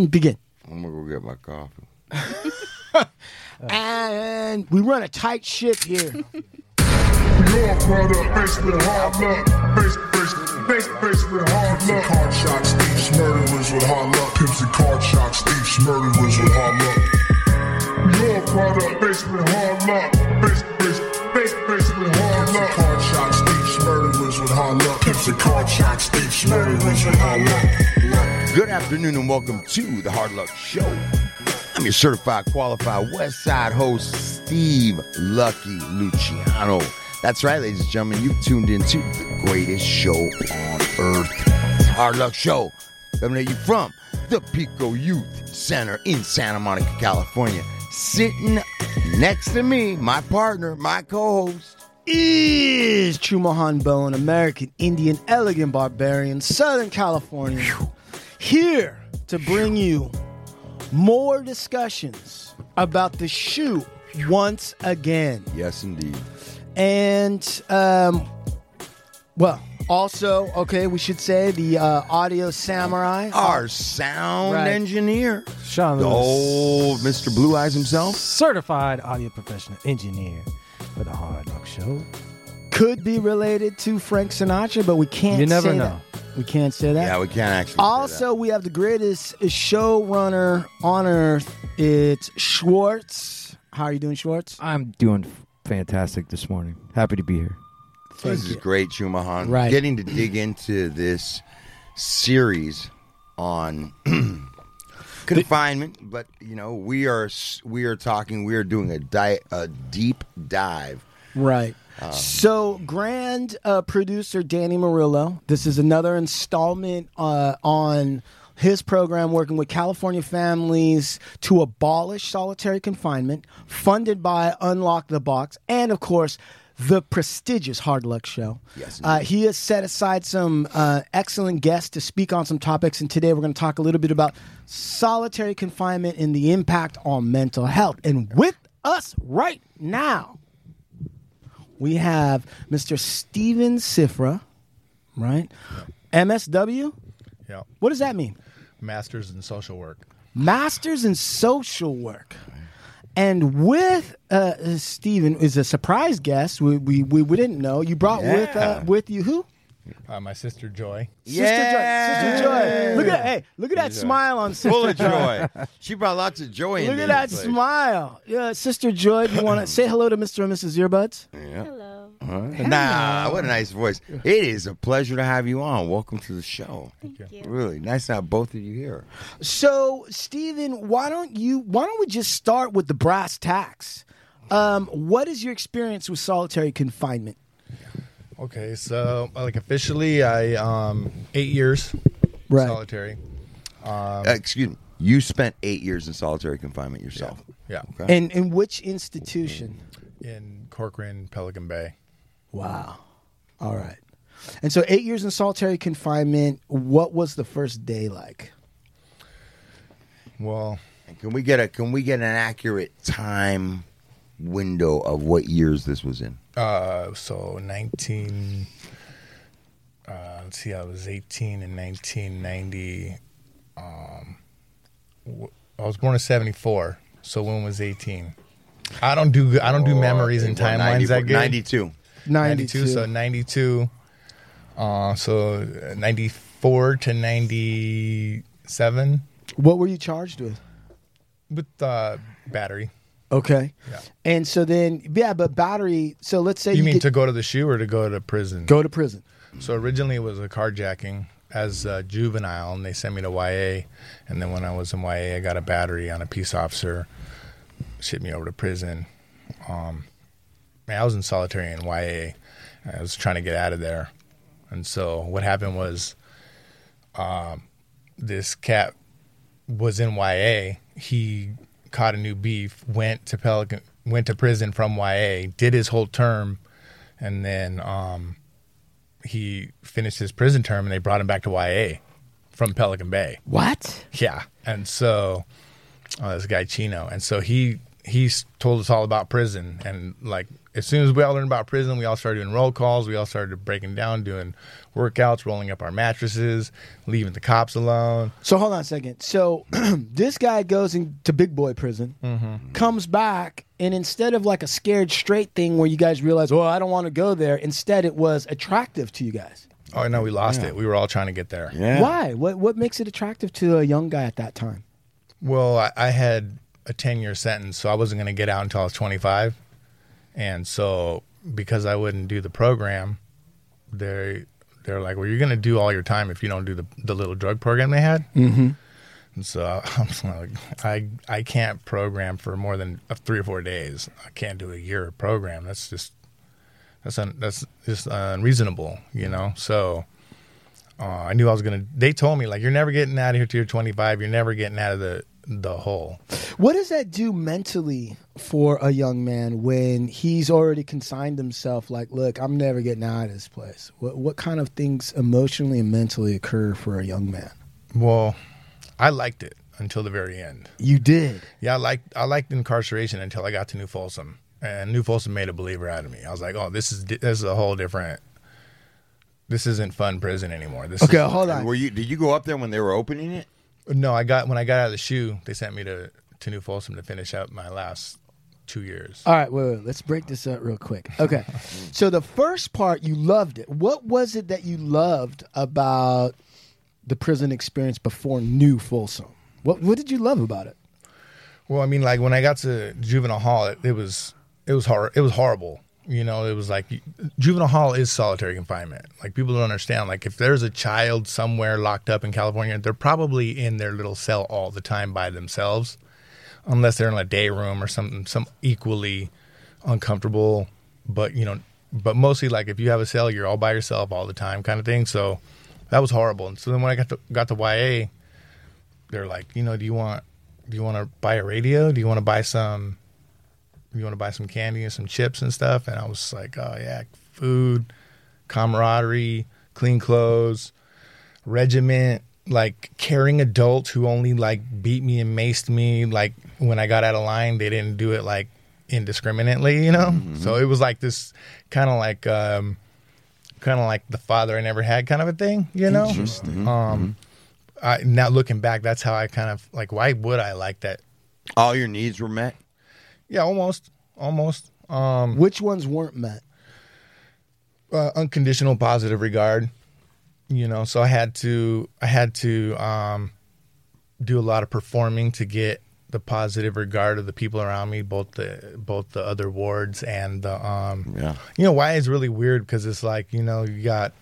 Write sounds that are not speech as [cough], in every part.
And begin. I'm gonna go get my coffee. And we run a tight ship here. [laughs] Your product, basement hard luck. Base, base, base, basement hard luck. Card shots, thieves, murderers with hard luck. Pimps and card shots, thieves, murderers with hard luck. Your product, basement hard luck. Base, base, base, basement hard luck. Card shots, thieves, murderers with hard luck. Pimps and card shots, thieves, murderers with hard luck. Good afternoon and welcome to the Hard Luck Show. I'm your certified qualified West Side host, Steve Lucky Luciano. That's right, ladies and gentlemen, you've tuned into the greatest show on earth. It's Hard Luck Show. Coming at you from the Pico Youth Center in Santa Monica, California. Sitting next to me, my partner, my co-host, Is Chumahan Bone, American Indian, elegant barbarian, Southern California, here to bring you more discussions about the SHU once again. Yes, indeed. And, um, well, also, okay, we should say the uh, Audio Samurai. Our sound Right. engineer, Sean the Lewis, old Mr. Blue Eyes himself. certified audio professional engineer for the Hard Luck Show. could be related to Frank Sinatra, but we can't You never say know. that. We can't say that. Yeah, we can't actually. say Also, we have the greatest showrunner on earth. It's Schwartz. How are you doing, Schwartz? I'm doing fantastic this morning. Happy to be here. that. this is great, Chumahan. Right. Getting to dig into this series on [clears throat] confinement, but you know, we are we are talking. We are doing a di- a deep dive. Right. Um, so, grand uh, producer Danny Murillo. This is another installment uh, on his program working with California families to abolish solitary confinement, funded by Unlock the Box, and of course, the prestigious Hard Luck Show. Yes, Uh, he has set aside some uh, excellent guests to speak on some topics, and today we're going to talk a little bit about solitary confinement and the impact on mental health. And with us right now, we have Mr. Steven Czifra, right? MSW? Yeah. What does that mean? Masters in social work. Masters in Social Work. And with uh, Steven is a surprise guest. We, we, we, we didn't know. You brought with uh, with you who? Uh, my sister Joy. Sister Joy. Sister Joy. Look at hey, look at that smile on Sister Full of Joy. joy. she brought lots of joy. Look into at that this place. smile. Yeah, Sister Joy, you want to say hello to Mr. and Mrs. Earbuds? Hello. Nah, what a nice voice. It is a pleasure to have you on. Welcome to the show. Thank you. Really nice to have both of you here. So, Stephen, why don't you why don't we just start with the brass tacks? Um, what is your experience with solitary confinement? Okay, so like officially, I um eight years Right. solitary. Uh, excuse me. You spent eight years in solitary confinement yourself. Yeah, Okay. And in which institution? in Corcoran, Pelican Bay. Wow. All right. And so, eight years in solitary confinement. What was the first day like? Well, And can we get a can we get an accurate time window of what years this was in? Uh, so nineteen. Uh, let's see, I was eighteen in nineteen ninety. Um, w- I was born in seventy four. So when was eighteen? I don't do I don't do memories and Well, timelines that good. 92. 92 so 92 uh so uh, 94 to 97 What were you charged with? with uh battery Okay. Yeah. And so then, yeah, but battery. So let's say you you, mean get- to go to the SHU or to go to prison go to prison. so originally it was a carjacking as a juvenile and they sent me to YA and then when I was in YA I got a battery on a peace officer shipped me over to prison um I was in solitary in YA I was trying to get out of there and so what happened was um this cat was in YA he caught a new beef went to Pelican went to prison from YA did his whole term and then um he finished his prison term and they brought him back to YA from Pelican Bay. What? Yeah. And so uh, this guy Chino. And so he he's told us all about prison and like as soon as we all learned about prison we all started doing roll calls we all started breaking down doing workouts rolling up our mattresses leaving the cops alone So hold on a second. So [clears throat] this guy goes into big boy prison, Mm-hmm. comes back, and instead of like a scared straight thing where you guys realize, oh, I don't want to go there, instead it was attractive to you guys. oh no we lost it we were all trying to get there Yeah. Why? What what makes it attractive to a young guy at that time? well I, I had a 10 year sentence so i wasn't going to get out until i was 25 and so because i wouldn't do the program they they're like well you're going to do all your time if you don't do the, the little drug program they had Mm-hmm. And so [laughs] I'm like, I I can't program for more than uh, three or four days. I can't do a year of program. That's just that's un, that's just unreasonable, you know. So uh, I knew I was gonna. They told me like, you're never getting out of here till you're 25. You're never getting out of the the hole. What does that do mentally for a young man when he's already consigned himself? Like, look, I'm never getting out of this place. What what kind of things emotionally and mentally occur for a young man? Well, I liked it until the very end. You did. Yeah, I liked I liked incarceration until I got to New Folsom, and New Folsom made a believer out of me. I was like, oh, this is this is a whole different. This isn't fun prison anymore. This Okay, is, hold on. Were you? Did you go up there when they were opening it? No, I got when I got out of the SHU, they sent me to to New Folsom to finish up my last two years. All right, wait, wait. Let's break this up real quick. Okay. [laughs] so the first part, you loved it. What was it that you loved about the prison experience before New Folsom? What What did you love about it? Well, I mean, like when I got to juvenile hall, it, it was it was hor- it was horrible. You know, it was like juvenile hall is solitary confinement. Like people don't understand. Like if there's a child somewhere locked up in California, they're probably in their little cell all the time by themselves, unless they're in a day room or something, some equally uncomfortable. But you know, but mostly like if you have a cell, you're all by yourself all the time, kind of thing. So that was horrible. And so then when I got to got to YA, they're like, you know, do you want do you want to buy a radio? Do you want to buy some? You want to buy some candy and some chips and stuff? And I was like, oh yeah, food, camaraderie, clean clothes, regiment, like caring adults who only like beat me and maced me. Like when I got out of line, they didn't do it like indiscriminately, you know. So it was like this kind of like. um Kind of like the father I never had, kind of a thing, you know. Interesting. Um, I, now looking back, that's how I kind of like. Why would I like that? All your needs were met. Yeah, almost, almost. Um, Which ones weren't met? uh, unconditional positive regard. You know, so I had to, I had to um, do a lot of performing to get the positive regard of the people around me, both the both the other wards and the um, Yeah. you know why is really weird because it's like you know you got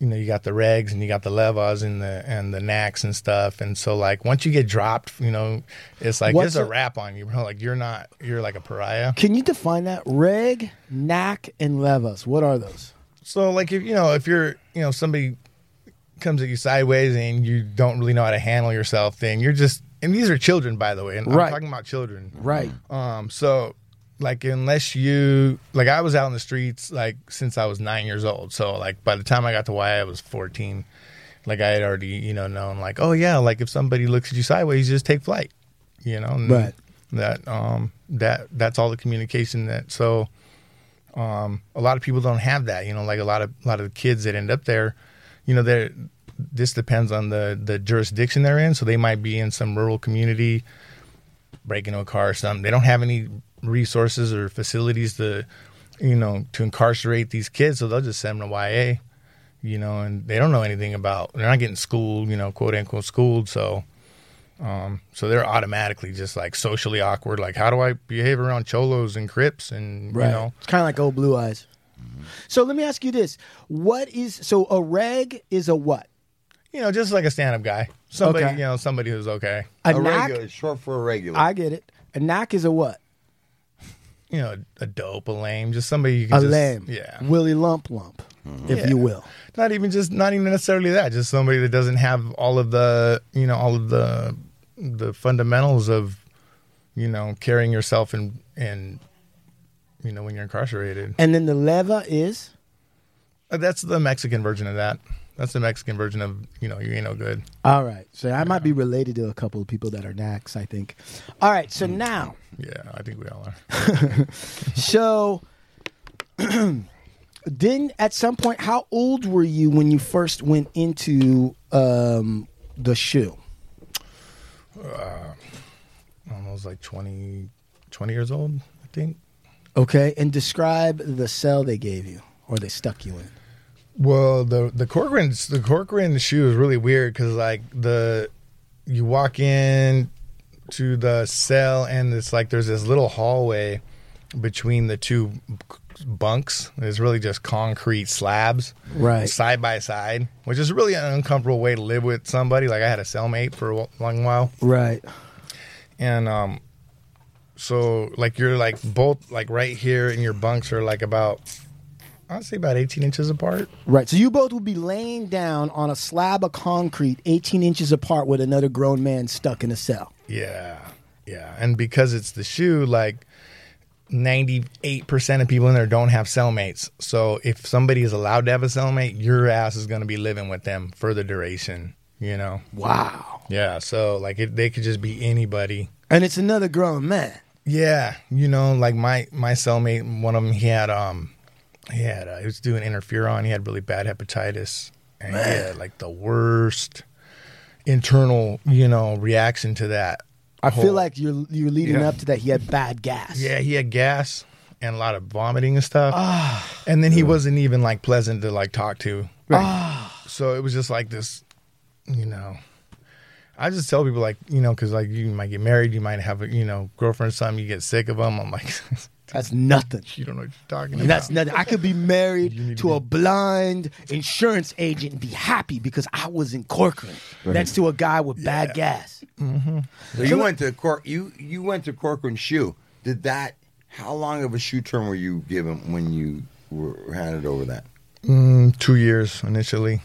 you know you got the regs and you got the levas and the and the knacks and stuff and so like once you get dropped you know it's like What's there's a wrap on you bro [laughs] like you're not you're like a pariah Can you define that? Reg, knack, and levas. What are those? so like if you know if you're you know somebody comes at you sideways and you don't really know how to handle yourself then you're just and these are children by the way and Right. i'm talking about children Right. Um, so like unless you like I was out in the streets like since I was nine years old. So like by the time I got to Y I was fourteen. Like I had already, you know, known like, oh yeah, like if somebody looks at you sideways, you just take flight. You know? And Right. That um that that's all the communication that so um a lot of people don't have that, you know, like a lot of a lot of the kids that end up there, you know, they're this depends on the the jurisdiction they're in. So they might be in some rural community breaking into a car or something. They don't have any resources or facilities to, you know, to incarcerate these kids. So they'll just send them to YA, you know, and they don't know anything about. They're not getting schooled, you know, quote unquote schooled. So, um, so they're automatically just like socially awkward. Like, how do I behave around cholos and crips and Right. you know? It's kind of like old blue eyes. So let me ask you this: What is so a reg is a what? You know, just like a stand-up guy, somebody, Okay. you know, somebody who's okay. A, A knack. regular, short for a regular. I get it. A knack is a what? You know, a dope, a lame, just somebody you can A just, lame. yeah, Willie Lump Lump, if Yeah. you will. not even just not even necessarily that just somebody that doesn't have all of the you know all of the the fundamentals of you know carrying yourself and and you know when you're incarcerated And then the leva is Uh, that's the mexican version of that That's the Mexican version of you know you ain't no good. All right. So I might be related to a couple of people that are knacks, I think. All right. So now, Yeah, I think we all are. [laughs] so [clears throat] then at some point, how old were you when you first went into um, the SHU? Almost like 20, 20 years old, I think. Okay. And describe the cell they gave you or they stuck you in. Well, the the Corcoran the Corcoran SHU is really weird because like the you walk in to the cell and it's like there's this little hallway between the two bunks. It's really just concrete slabs, Right. side by side, which is really an uncomfortable way to live with somebody. Like I had a cellmate for a long while, Right. and um, so like you're like both like right here, and your bunks are like about I'd say about 18 inches apart. Right. So you both would be laying down on a slab of concrete 18 inches apart with another grown man stuck in a cell. Yeah. Yeah. And because it's the SHU, like 98% of people in there don't have cellmates. So if somebody is allowed to have a cellmate, your ass is going to be living with them for the duration, you know? Wow. Yeah. So like it, they could just be anybody. And it's another grown man. Yeah. You know, like my, my cellmate, one of them, he had, um, he had, uh, he was doing interferon. He had really bad hepatitis. And he had like the worst internal, you know, reaction to that. I feel like you're you're leading Yeah. up to that. He had bad gas. Yeah, he had gas and a lot of vomiting and stuff. Ah. and then he wasn't even like pleasant to like talk to. So it was just like this, you know. I just tell people like, you know, because like you might get married, you might have a, you know, girlfriend or something, you get sick of them. I'm like, [laughs] That's nothing. you don't know what you're talking And about. that's nothing. I could be married [laughs] You to to a blind insurance agent and be happy because I was in Corcoran next to a guy with bad gas. So you went to Cork. You you went to Corcoran SHU. Did that? How long of a SHU term were you given when you were handed over that? Mm, two years initially.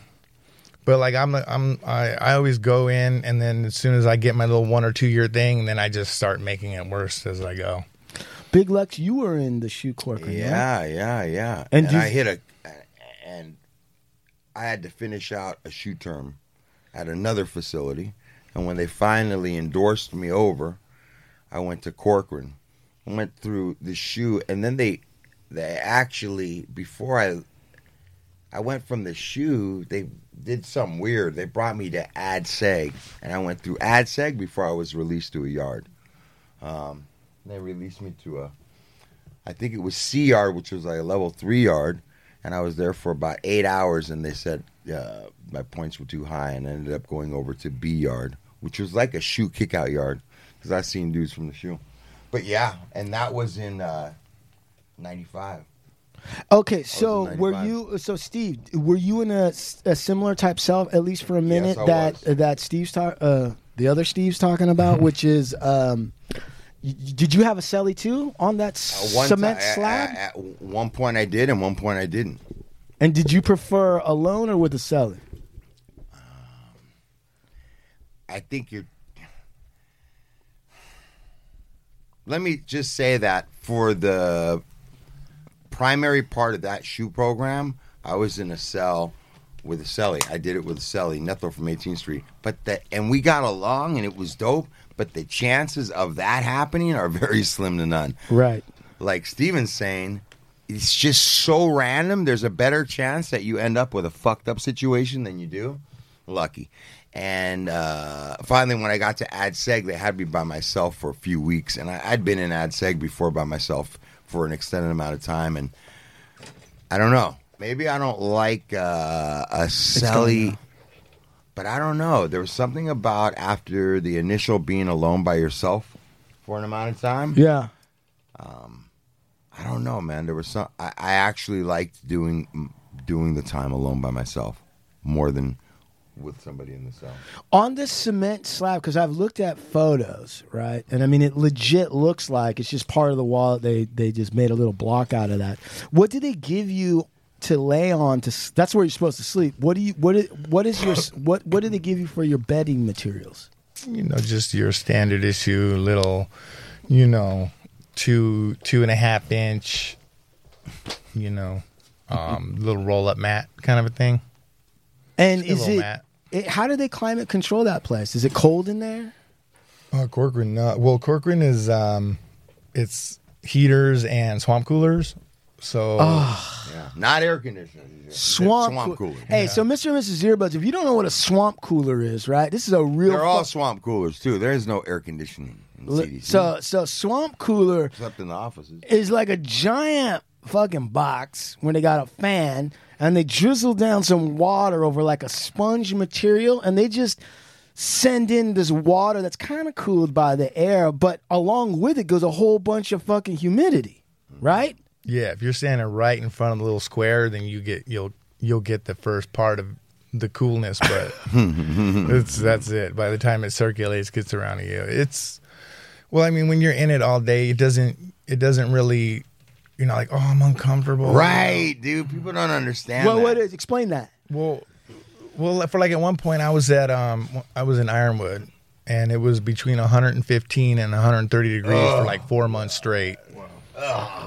But like I'm, I'm, I, I always go in, and then as soon as I get my little one or two year thing, then I just start making it worse as I go. Big Lex, you were in the SHU Corcoran, right? Yeah, yeah, yeah. And And, I hit a, and I had to finish out a SHU term at another facility. And when they finally endorsed me over, I went to Corcoran. I went through the SHU, and then they, they actually before I, I went from the SHU. They did something weird. They brought me to Ad Seg, and I went through Ad Seg before I was released to a yard. Um, they released me to a I think it was C yard, which was like a level three yard, and I was there for about eight hours. And they said uh, my points were too high, and I ended up going over to B yard, which was like a SHU kickout yard, because I seen dudes from the SHU. But yeah, and that was in uh, '95. Okay, so were you? So Steve, were you in a, a similar type cell at least for a minute I that was. that Steve's talk, uh, the other Steve's talking about, [laughs] which is, um, did you have a celly too on that Uh, cement slab? At, at one point I did, and one point I didn't. and did you prefer alone or with a celly? I think you're. Let me just say that for the primary part of that SHU program, I was in a cell with a celly. I did it with a celly, Nethel from 18th Street. But that, and we got along and it was dope. But the chances of that happening are very slim to none. Right. Like Steven's saying, it's just so random. There's a better chance that you end up with a fucked up situation than you do. Lucky. And uh, finally, when I got to AdSeg, they had me by myself for a few weeks. And I, I'd been in AdSeg before by myself for an extended amount of time. And I don't know. Maybe I don't like uh, a celly, but I don't know. There was something about after the initial being alone by yourself for an amount of time. Yeah. Um, I don't know, man. There was some. I, I actually liked doing doing the time alone by myself more than with somebody in the cell. on this cement slab because I've looked at photos, right? And I mean, it legit looks like it's just part of the wall. They they just made a little block out of that. What did they give you to lay on? To that's where you're supposed to sleep. What do you what is, what is your [laughs] what what did they give you for your bedding materials? you know, just your standard issue little, you know, two two and a half inch, you know, um, little roll up mat kind of a thing. And Just is it, it? How do they climate control that place? Is it cold in there? Uh, Corcoran, no. Well, Corcoran is um, it's heaters and swamp coolers. So Yeah. Not air conditioning. Swamp, Swamp coo- cooler. Hey, so Mr. and Mrs. Earbuds, if you don't know what a swamp cooler is, right? This is a real. They're all swamp coolers too. There is no air conditioning in CDC. So, so swamp cooler except in the offices. is like a giant fucking box when they got a fan and they drizzle down some water over like a sponge material and they just send in this water that's kind of cooled by the air, but along with it goes a whole bunch of fucking humidity, mm-hmm. right? Yeah, if you're standing right in front of the little square, then you get you'll you'll get the first part of the coolness, but [laughs] it's that's it. By the time it circulates, gets around to you, it's well. I mean, when you're in it all day, it doesn't it doesn't really. You're not like, oh, I'm uncomfortable. Right, dude. People don't understand. Well, that. what is explain that? Well, well, for like at one point, I was at um, I was in Ironwood, and it was between 115 and 130 degrees for like four months straight.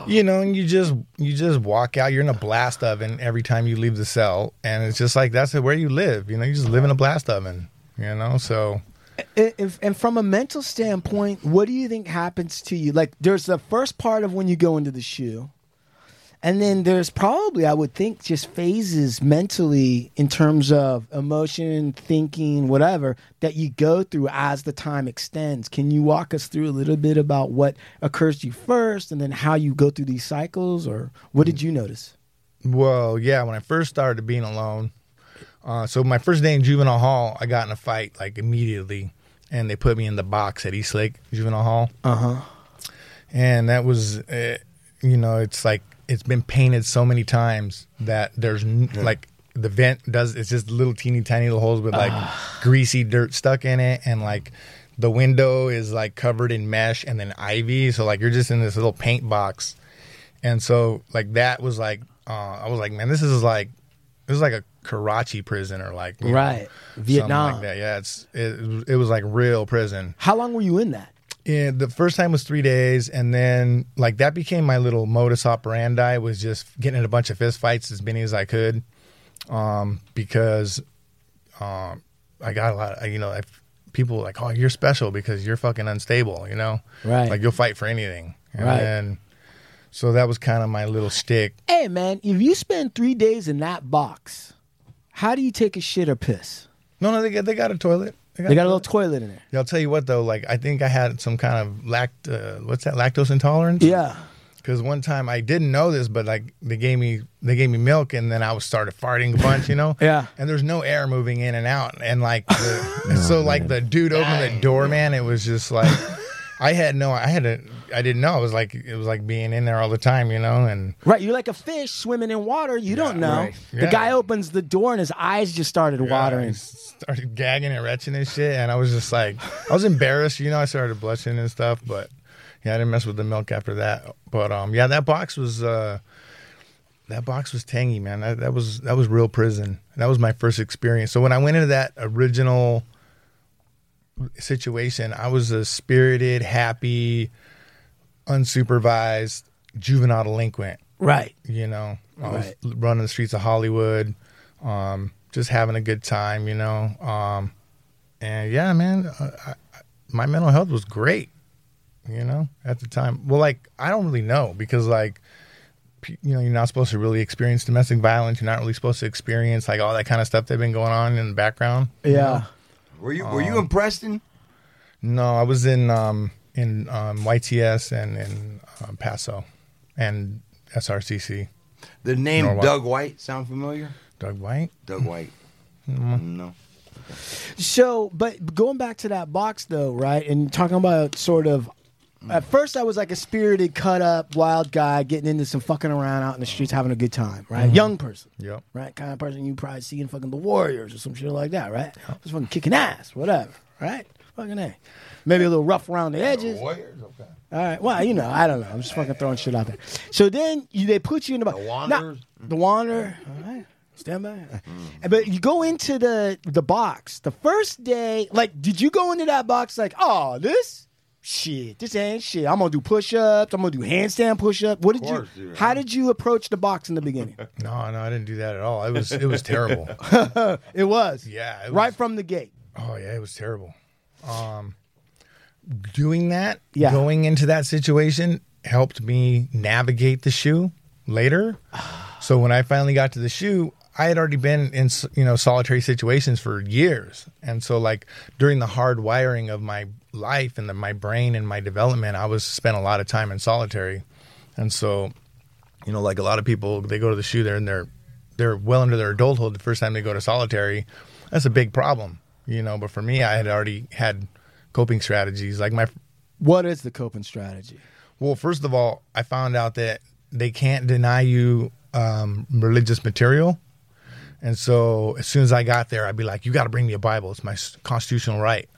You know, and you just you just walk out. You're in a blast oven every time you leave the cell, and it's just like that's where you live. You know, you just live in a blast oven. You know, so If, and from a mental standpoint, what do you think happens to you? Like, there's the first part of when you go into the SHU, and then there's probably, I would think, just phases mentally in terms of emotion, thinking, whatever that you go through as the time extends. Can you walk us through a little bit about what occurs to you first, and then how you go through these cycles, or what did you notice? Well, yeah, when I first started being alone, uh, so my first day in juvenile hall, I got in a fight like immediately, and they put me in the box at Eastlake Juvenile Hall. Uh huh. and that was uh, you know it's like it's been painted so many times that there's n- like the vent does it's just little teeny tiny little holes with like greasy dirt stuck in it and like the window is like covered in mesh and then ivy so like you're just in this little paint box and so like that was like uh, i was like man this is like this is like a Karachi prison or like you know, Right. Vietnam. like that yeah it's it, it was like real prison How long were you in that? Yeah, the first time was three days, and then like that became my little modus operandi was just getting in a bunch of fist fights as many as I could, um, because um, I got a lot. Of, you know, I, people were like, oh, you're special because you're fucking unstable. You know, Right. Like you'll fight for anything, and Right. then- so that was kind of my little stick. Hey man, if you spend three days in that box, how do you take a shit or piss? No, no, they got they got a toilet. They got a little toilet. toilet in there. Yeah, I'll tell you what though, like I think I had some kind of lact, uh, what's that, lactose intolerance? Yeah. Because one time I didn't know this, but like they gave me they gave me milk, and then I was started farting a bunch, you know. [laughs] Yeah. And there's no air moving in and out, and like the, [laughs] so like the dude opened the door, man. It was just like I had no, I had to, I didn't know. It was like it was like being in there all the time, you know. And Right, you're like a fish swimming in water. You don't know. right. The Yeah. guy opens the door and his eyes just started I watering. started gagging and retching and shit, and I was just like, I was embarrassed, you know. I started blushing and stuff, but yeah, I didn't mess with the milk after that. But um, yeah, that box was uh, that box was tangy, man. That, that was that was real prison. That was my first experience. So when I went into that original situation, I was a spirited, happy, unsupervised juvenile delinquent Right. you know I was Right. running the streets of Hollywood um just having a good time you know um and yeah man uh, I, I, my mental health was great you know at the time well like I don't really know because like you know you're not supposed to really experience domestic violence you're not really supposed to experience like all that kind of stuff that's been going on in the background Yeah. Were you were you in Preston? no I was in um in um YTS and in um, Paso and SRCC The name Norwalk. Doug White sound familiar? Doug White Doug White. No. So, but going back to that box though, right? And talking about sort of at first I was like a spirited, cut up, wild guy getting into some fucking around out in the streets having a good time, right? Mm-hmm. Young person. yep Right? Kind of person you probably see in fucking the Warriors or some shit like that, right? Just fucking kicking ass, whatever, right? Fucking A. Maybe a little rough around the edges. Warriors, okay. All right. Well, you know, I don't know. I'm just fucking throwing shit out there. So then you, they put you in the, The Wanderers? The Wanderer. Mm-hmm. All right. Stand by. But you go into the the box. The first day, like, did you go into that box like, oh, this shit, this ain't shit. I'm gonna do push-ups. I'm gonna do handstand push-up. What did course, you? dude. How did you approach the box in the beginning? [laughs] No, no, I didn't do that at all. It was it was terrible. [laughs] it was Yeah, it right was- from the gate. Oh yeah, it was terrible. Um, doing that, Yeah. going into that situation helped me navigate the SHU later. [sighs] so when I finally got to the SHU, I had already been in you know solitary situations for years, and so like during the hard wiring of my life and the, my brain and my development, I was spent a lot of time in solitary, and so you know like a lot of people they go to the SHU there and they're they're well into their adulthood the first time they go to solitary that's a big problem you know. But for me i had already had coping strategies. Like my What is the coping strategy? well first of all i found out that they can't deny you um, religious material and so as soon as i got there i'd be like you got to bring me a bible. It's my constitutional right.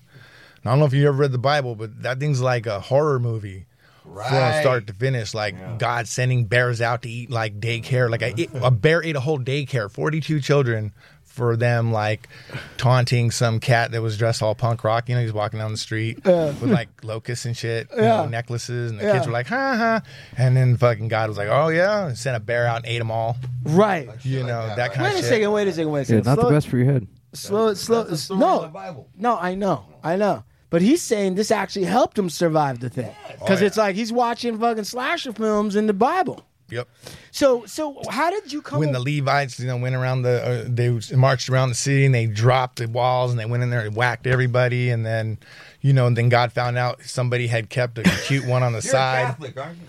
And i don't know if you ever read the bible but that thing's like a horror movie Right. from start to finish. Like god sending bears out to eat like daycare. Like a, a bear ate a whole daycare. 42 children for them like taunting some cat that was dressed all punk rock you know he's walking down the street with like locusts and shit you know, necklaces and the Yeah. kids were like ha ha and then fucking god was like oh yeah and sent a bear out and ate them all Right. you know that, that, kind Wait of a second. Wait a second. Wait a Yeah, second. not the best for your head. Slow. Slow. That's the the no. Bible. No. I know. I know. But he's saying this actually helped him survive the thing because Oh, it's like he's watching fucking slasher films in the Bible. Yep So, so how did you come? when the Levites, you know, went around the, uh, they marched around the city and they dropped the walls and they went in there and whacked everybody. And then, you know, and then God found out somebody had kept a cute one on the You're side. a Catholic, aren't you?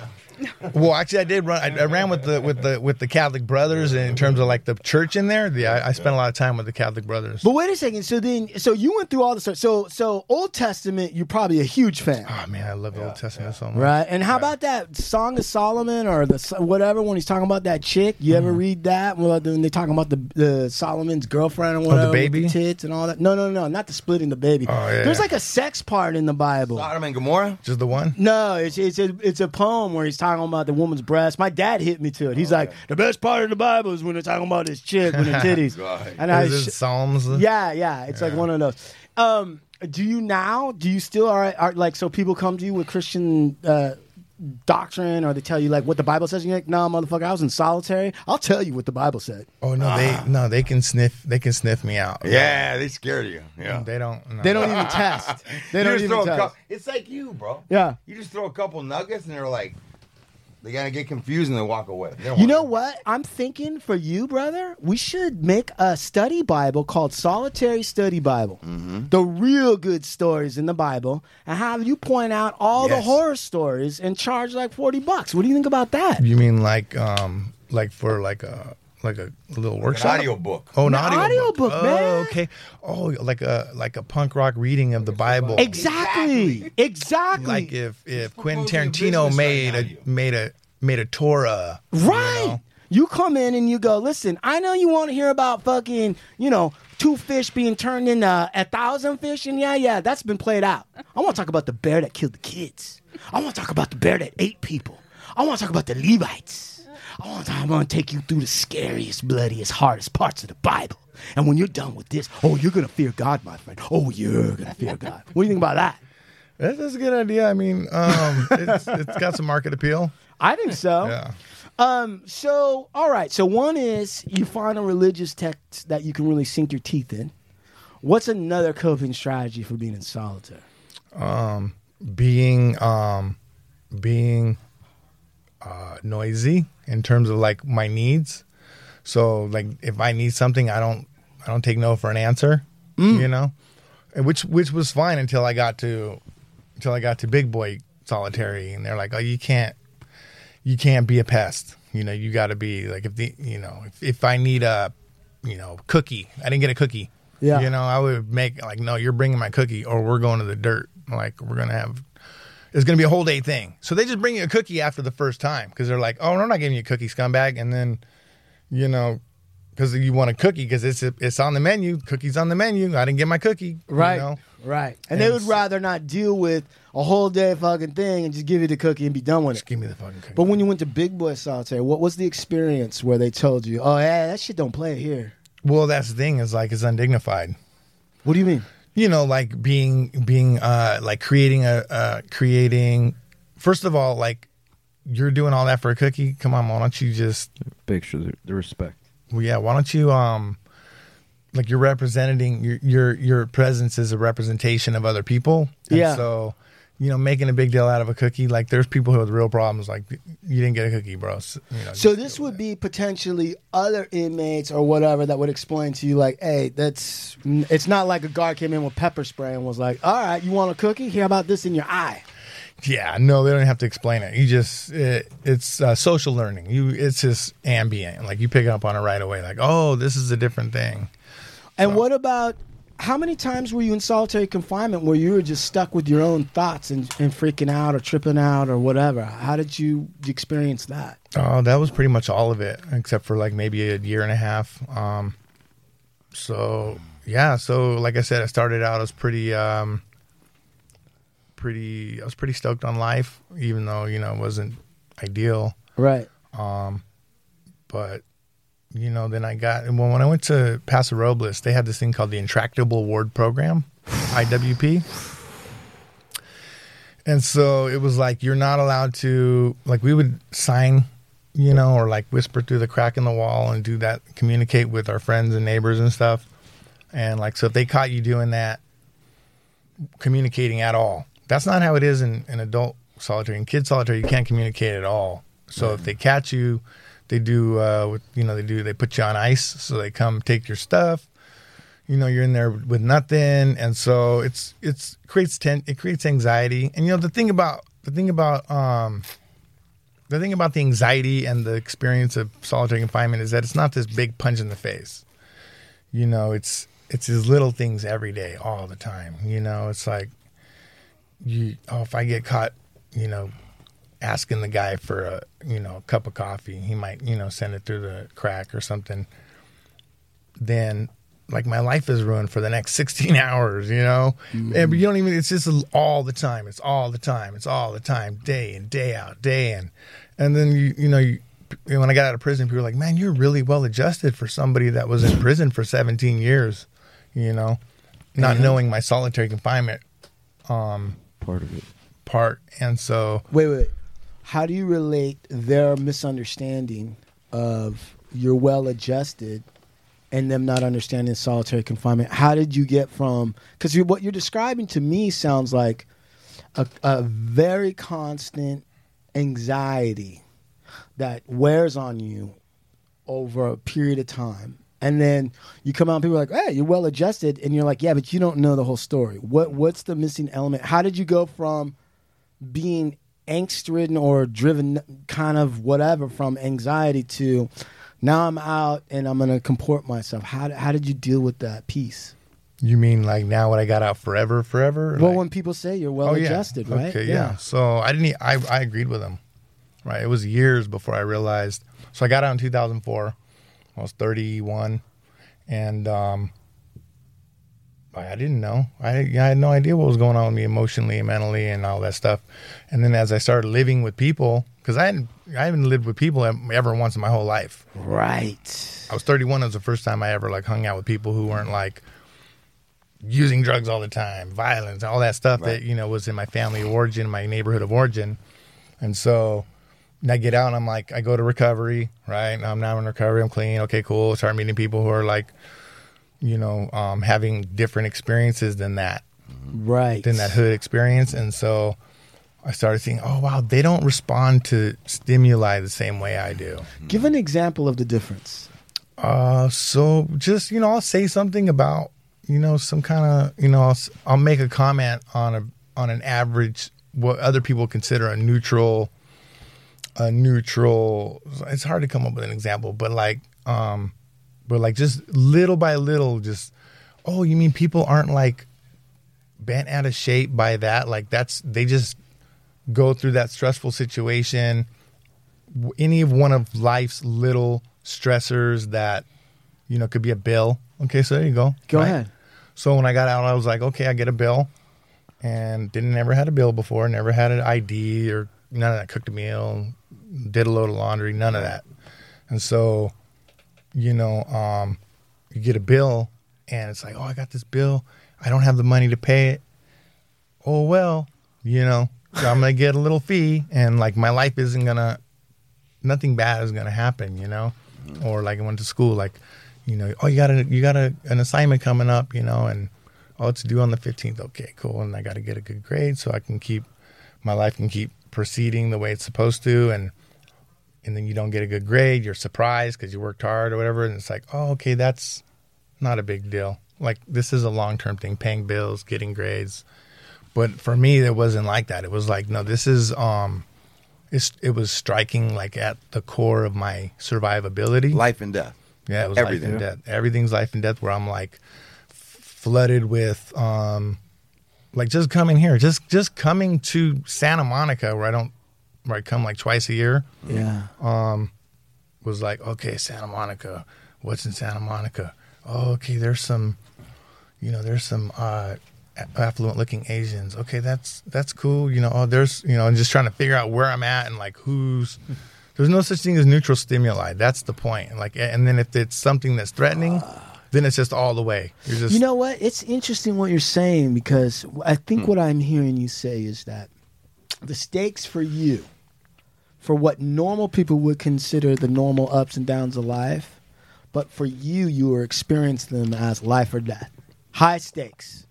Well, actually, I did run. I, I ran with the with the with the Catholic brothers in terms of like the church in there. Yeah, I, I spent a lot of time with the Catholic brothers. but wait a second. So then, so you went through all the stuff. So, so Old Testament, you're probably a huge fan, Oh man, I love the Old Testament so much. right? And how about that Song of Solomon or the s- whatever when he's talking about that chick? You Mm-hmm. ever read that? Well, when they're talking about the, the Solomon's girlfriend or whatever, with Oh, baby? tits and all that. No, no, no, not the splitting the baby. Oh, yeah. There's like a sex part in the Bible. Sodom and Gomorrah. Just the one. No, it's it's a, it's a poem where he's talking about the woman's breast. My dad hit me to it. He's like, the best part of the Bible is when they're talking about this chick with the [laughs] titties. Right. and I, Is it sh- Psalms? yeah, yeah, it's like one of those. Um, do you now? Do you still are, are like so? People come to you with Christian uh, doctrine, or they tell you like what the Bible says. And you're like, no, motherfucker, I was in solitary. I'll tell you what the Bible said. Oh no, they no, they can sniff. They can sniff me out. Yeah, they scared you. Yeah. They don't. No. They don't even [laughs] test. They You don't just even throw a test. cou- It's like you, bro. Yeah. You just throw a couple nuggets and they're like, they gotta get confused and they walk away. They don't You want know to- what? I'm thinking for you, brother, we should make a study Bible called Solitary Study Bible. Mm-hmm. The real good stories in the Bible, and have you point out all the Yes. horror stories and charge like 40 bucks. What do you think about that? You mean like um like for like a like a little An workshop? audio book. Oh, an An audio, book, oh, man. okay. Oh, like a like a punk rock reading of the Bible. Exactly. Exactly. Like if if Quentin proposing a Tarantino made right a made a made a Torah. Right. You know? You come in and you go, listen, I know you want to hear about fucking, you know, two fish being turned into a thousand fish, and yeah, yeah, that's been played out. I want to talk about the bear that killed the kids. I want to talk about the bear that ate people. I want to talk about the Levites. I want to, I want to take you through the scariest, bloodiest, hardest parts of the Bible. And when you're done with this, oh, you're going to fear God, my friend. Oh, you're going to fear God. What do you think about that? That's, that's a good idea. I mean, um, [laughs] it's, it's got some market appeal. I think so. Yeah. Um. So, all right. So, one is you find a religious text that you can really sink your teeth in. What's another coping strategy for being in solitary? being um being uh noisy in terms of like my needs. So like if i need something i don't i don't take no for an answer you know? And which which was fine until i got to until i got to big boy solitary and they're like oh you can't you can't be a pest. You know you got to be like if the you know if, if i need a you know cookie i didn't get a cookie. Yeah. you know i would make like no you're bringing my cookie or we're going to the dirt. Like we're gonna have it's gonna be a whole day thing so they just bring you a cookie after the first time because they're like oh we're not giving you a cookie scumbag and then you know because you want a cookie because it's it's on the menu cookies on the menu i didn't get my cookie Right. you know? Right. And, they would rather not deal with a whole day fucking thing and just give you the cookie and be done with just it. give me the fucking cookie But when you went to Big Boy Solitaire, what was the experience where they told you, "Oh, yeah, that shit don't play here"? well that's the thing is like it's undignified What do you mean? You know, like being being uh like creating a uh creating first of all, like you're doing all that for a cookie. Come on, why don't you just Picture the, the respect. well, yeah, why don't you um like you're representing your your your presence is a representation of other people. And Yeah. So, you know, making a big deal out of a cookie, like there's people who have real problems, like you didn't get a cookie, bro. So, you know, So this would be potentially other inmates or whatever that would explain to you, like, "Hey, that's it's not like a guard came in with pepper spray and was like, all right, you want a cookie? Here, about this in your eye?' Yeah, no, they don't have to explain it. You just it, it's uh, social learning. You it's just ambient. Like you pick up on it right away. Like, oh, this is a different thing. And what about how many times were you in solitary confinement where you were just stuck with your own thoughts and, and freaking out or tripping out or whatever? How did you experience that? Oh, that was pretty much all of it, except for like maybe a year and a half. Um, so yeah, so like I said, I started out as pretty, um, pretty. I was pretty stoked on life, even though you know it wasn't ideal. Right. But you know, then I got when when I went to Paso Robles, they had this thing called the Intractable Ward Program, IWP. And so it was like you're not allowed to like we would sign, you know, or like whisper through the crack in the wall and do that, communicate with our friends and neighbors and stuff. And like so if they caught you doing that, communicating at all. That's not how it is in, in adult solitary. In kid solitary, you can't communicate at all. So if mm-hmm. they catch you, they do uh with you know, they do they put you on ice so they come take your stuff. You know, you're in there with nothing and so it's it's creates ten it creates anxiety. And you know the thing about the thing about um the thing about the anxiety and the experience of solitary confinement is that it's not this big punch in the face. You know, it's it's these little things every day, all the time. You know, it's like you oh if I get caught, you know, asking the guy for a you know a cup of coffee, he might you know send it through the crack or something. Then like my life is ruined for the next [laughs] 16 hours, you know? Mm-hmm. And but you don't even, it's just all the time. It's all the time. It's all the time, day in, day out, day in. And then you, you know, you, when I got out of prison, people were like, man, you're really well adjusted for somebody that was in prison for 17 years, you know, not knowing my solitary confinement um, Part of it. part. And so, Wait, wait. How do you relate their misunderstanding of you're well adjusted and them not understanding solitary confinement? How did you get from because what you're describing to me sounds like a, a very constant anxiety that wears on you over a period of time. And then you come out and people are like, hey, you're well adjusted. And you're like, yeah, but you don't know the whole story. What What's the missing element? How did you go from being angst ridden or driven kind of whatever from anxiety to now I'm out and I'm going to comport myself? How, how did you deal with that piece? you mean like now when I got out forever, forever? Well, Like- when people say you're well Oh, yeah. adjusted, right? Okay, yeah. So I didn't. I I agreed with them. Right. It was years before I realized. So I got out in 2004. I was 31, and um, I I didn't know. I I had no idea what was going on with me emotionally and mentally and all that stuff. And then as I started living with people, because I hadn't I haven't lived with people ever once in my whole life. Right. I was 31. It was the first time I ever like hung out with people who weren't like using drugs all the time, violence, all that stuff that you know was in my family of origin, my neighborhood of origin, and so. and I get out and I'm like, I go to recovery, right? I'm now in recovery. I'm clean. Okay, cool. Start meeting people who are like, you know, um, having different experiences than that, Right. than that hood experience. And so I started thinking, oh, wow, they don't respond to stimuli the same way I do. Give an example of the difference. Uh, so just you know, I'll say something about you know some kind of you know I'll, I'll make a comment on a on an average what other people consider a neutral a neutral. It's hard to come up with an example, but like um, but like just little by little, just oh, you mean people aren't like bent out of shape by that? Like that's they just go through that stressful situation any of one of life's little stressors that you know could be a bill. Okay, so there you go. Go right? ahead. So when I got out, I was like, okay, I get a bill, and didn't never had a bill before, never had an ID or none of that. Cooked a meal, did a load of laundry, none of that. And so, you know, um, you get a bill, and it's like, oh, I got this bill. I don't have the money to pay it. Oh well, you know, I'm gonna get a little fee, and like my life isn't gonna, nothing bad is gonna happen, you know, or like I went to school, like, you know, oh you got a you got a, an assignment coming up, you know, and oh it's due on the 15th. Okay, cool, and I got to get a good grade so I can keep my life can keep proceeding the way it's supposed to, and and then you don't get a good grade, you're surprised because you worked hard or whatever, and it's like, oh okay, that's not a big deal. Like this is a long term thing, paying bills, getting grades. But for me, it wasn't like that. It was like, no, this is um, it's it was striking like at the core of my survivability. Life and death. Yeah, it was Everything. life and death. Everything's life and death. Where I'm like f- flooded with um, like just coming here, just just coming to Santa Monica, where I don't, where I come like twice a year Yeah. Um, was like, okay, Santa Monica, what's in Santa Monica? Oh, okay, there's some, you know, there's some uh, affluent looking Asians. Okay, that's that's cool. You know, oh, there's, you know, and just trying to figure out where I'm at and like who's. [laughs] There's no such thing as neutral stimuli. That's the point. Like, and then if it's something that's threatening, then it's just all the way. Just, You know what? It's interesting what you're saying because I Hmm. think what I'm hearing you say is that the stakes for you, for what normal people would consider the normal ups and downs of life, but for you, you are experiencing them as life or death, high stakes.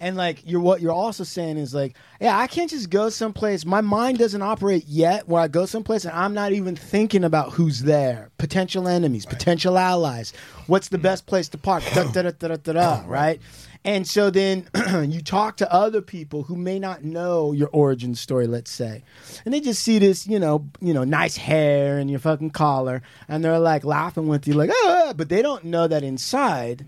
And like you're what you're also saying is like, yeah, I can't just go someplace. My mind doesn't operate yet where I go someplace and I'm not even thinking about who's there, potential enemies, potential allies. What's the mm. best place to park? Da, da, da, da, da, da, da, [coughs] right? And so then [clears throat] you talk to other people who may not know your origin story, let's say, and they just see this, you know, you know, nice hair and your fucking collar, and they're like laughing with you, like, ah, but they don't know that inside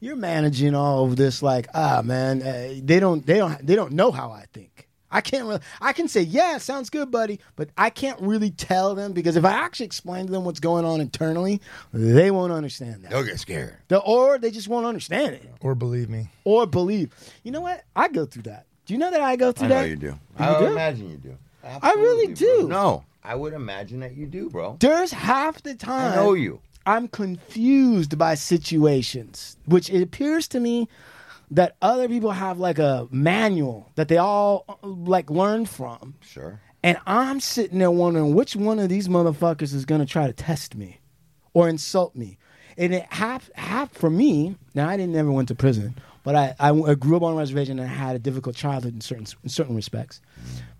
you're managing all of this like ah man uh, they don't they don't they don't know how i think i can't really i can say yeah sounds good buddy but i can't really tell them because if i actually explain to them what's going on internally they won't understand that They'll get scared. The- or they just won't understand it or believe me. or believe you know what i go through that do you know that i go through that? I know you do. You I would do? imagine you do. I really Absolutely, bro. do. No, I would imagine that you do, bro. there's half the time I know you. I'm confused by situations, which it appears to me that other people have like a manual that they all like learn from. Sure. And I'm sitting there wondering which one of these motherfuckers is going to try to test me or insult me. And it half half for me. Now I didn't never went to prison, but I, I, I grew up on a reservation and I had a difficult childhood in certain in certain respects.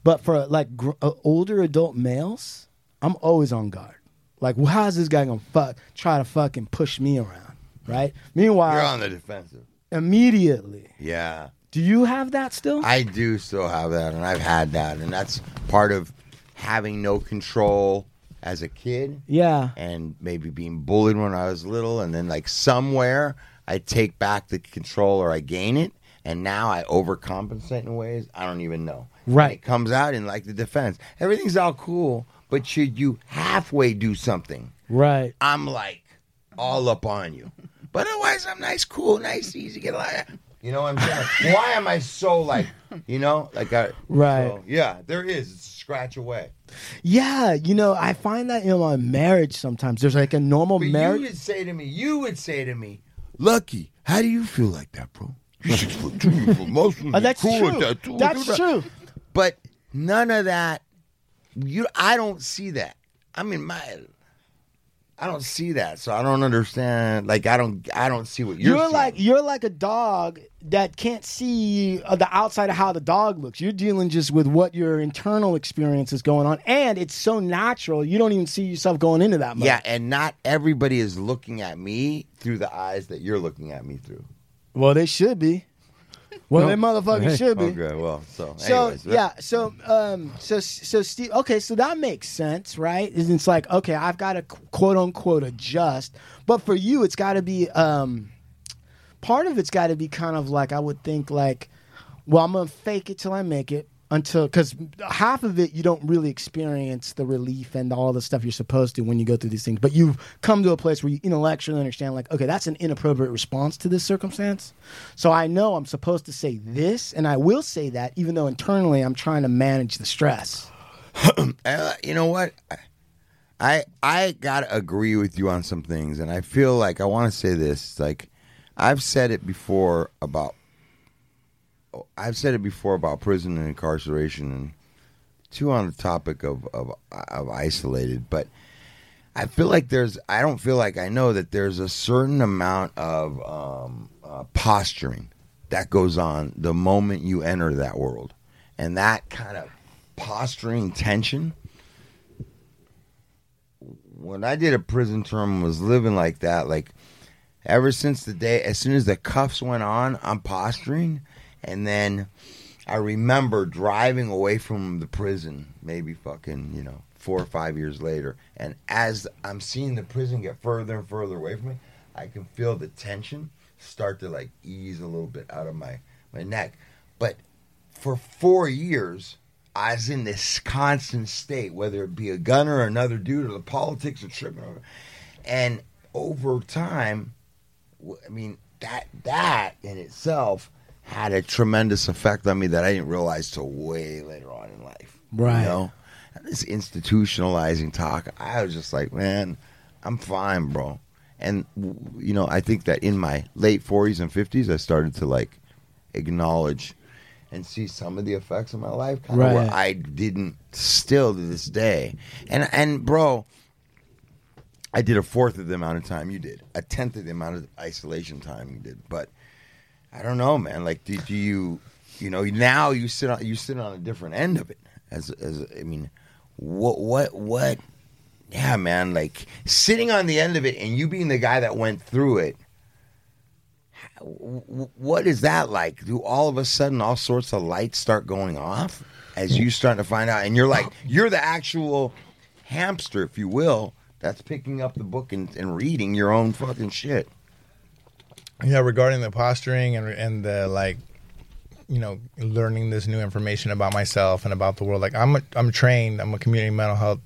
But for like gr- uh, older adult males, I'm always on guard. Like, well, how's this guy gonna fuck try to fucking push me around, right? Meanwhile, You're on the defensive. Immediately, Yeah. do you have that still? I do still have that, and I've had that, and that's part of having no control as a kid, yeah, and maybe being bullied when I was little, and then like somewhere I take back the control or I gain it, and now I overcompensate in ways I don't even know. Right. And it comes out in like the defense. Everything's all cool, but should you halfway do something, right. I'm like all up on you. But otherwise, I'm nice, cool, nice, easy, get along. You know what I'm saying? Why am I so like, you know, like I, Right. so, yeah, there is. It's a scratch away. Yeah, you know, I find that in my marriage sometimes. There's like a normal But marriage. you would say to me, you would say to me, Lucky, how do you feel like that, bro? You're six foot two, you feel [laughs] emotional, Oh, that's cool true. with that, too. That's that. true. But none of that. You, I don't see that. I mean, my, I don't see that, so I don't understand. Like, I don't, I don't see what you're. You're, seeing. like you're like a dog that can't see uh, the outside of how the dog looks. You're dealing just with what your internal experience is going on, and it's so natural. You don't even see yourself going into that. Mode. Yeah, and not everybody is looking at me through the eyes that you're looking at me through. Well, they should be. Well, they motherfuckers Hey. should be. Okay, well, so So anyways, yeah, so um, so so Steve. Okay, so that makes sense, right? Is It's like okay, I've got to quote unquote adjust, but for you, it's got to be um, part of it's got to be kind of like I would think like, well, I'm gonna fake it till I make it until because half of it you don't really experience the relief and all the stuff you're supposed to when you go through these things, but you've come to a place where you intellectually understand like, okay, that's an inappropriate response to this circumstance. So I know I'm supposed to say this, and I will say that, even though internally I'm trying to manage the stress. [clears throat] Uh, you know what? I I gotta agree with you on some things, and I feel like I want to say this. Like I've said it before about I've said it before about prison and incarceration, and two on the topic of of, of isolated, but. I feel like there's. I don't feel like I know that there's a certain amount of um, uh, posturing that goes on the moment you enter that world, and that kind of posturing tension. When I did a prison term, was living like that. Like ever since the day, as soon as the cuffs went on, I'm posturing, and then I remember driving away from the prison, maybe fucking you know four or five years later, and as I'm seeing the prison get further and further away from me, I can feel the tension start to like ease a little bit out of my my neck. But for four years, I was in this constant state, whether it be a gunner or another dude or the politics of tripping. And over time, I mean that that in itself had a tremendous effect on me that I didn't realize till way later on in life. Right. You know? This institutionalizing talk, I was just like, man, I'm fine, bro. And you know, I think that in my late 40s and 50s, I started to like acknowledge and see some of the effects of my life, kind of Right. where I didn't still to this day. And and bro, I did a fourth of the amount of time you did, a tenth of the amount of isolation time you did. But I don't know, man. Like, do, do you, you know, now you sit on you sit on a different end of it. As as I mean, what what what? Yeah, man. Like sitting on the end of it and you being the guy that went through it. What is that like? Do all of a sudden all sorts of lights start going off as you starting to find out, and you're like, you're the actual hamster, if you will, that's picking up the book and, and reading your own fucking shit. Yeah, regarding the posturing and and the like, you know, learning this new information about myself and about the world. Like I'm a, I'm trained. I'm a community mental health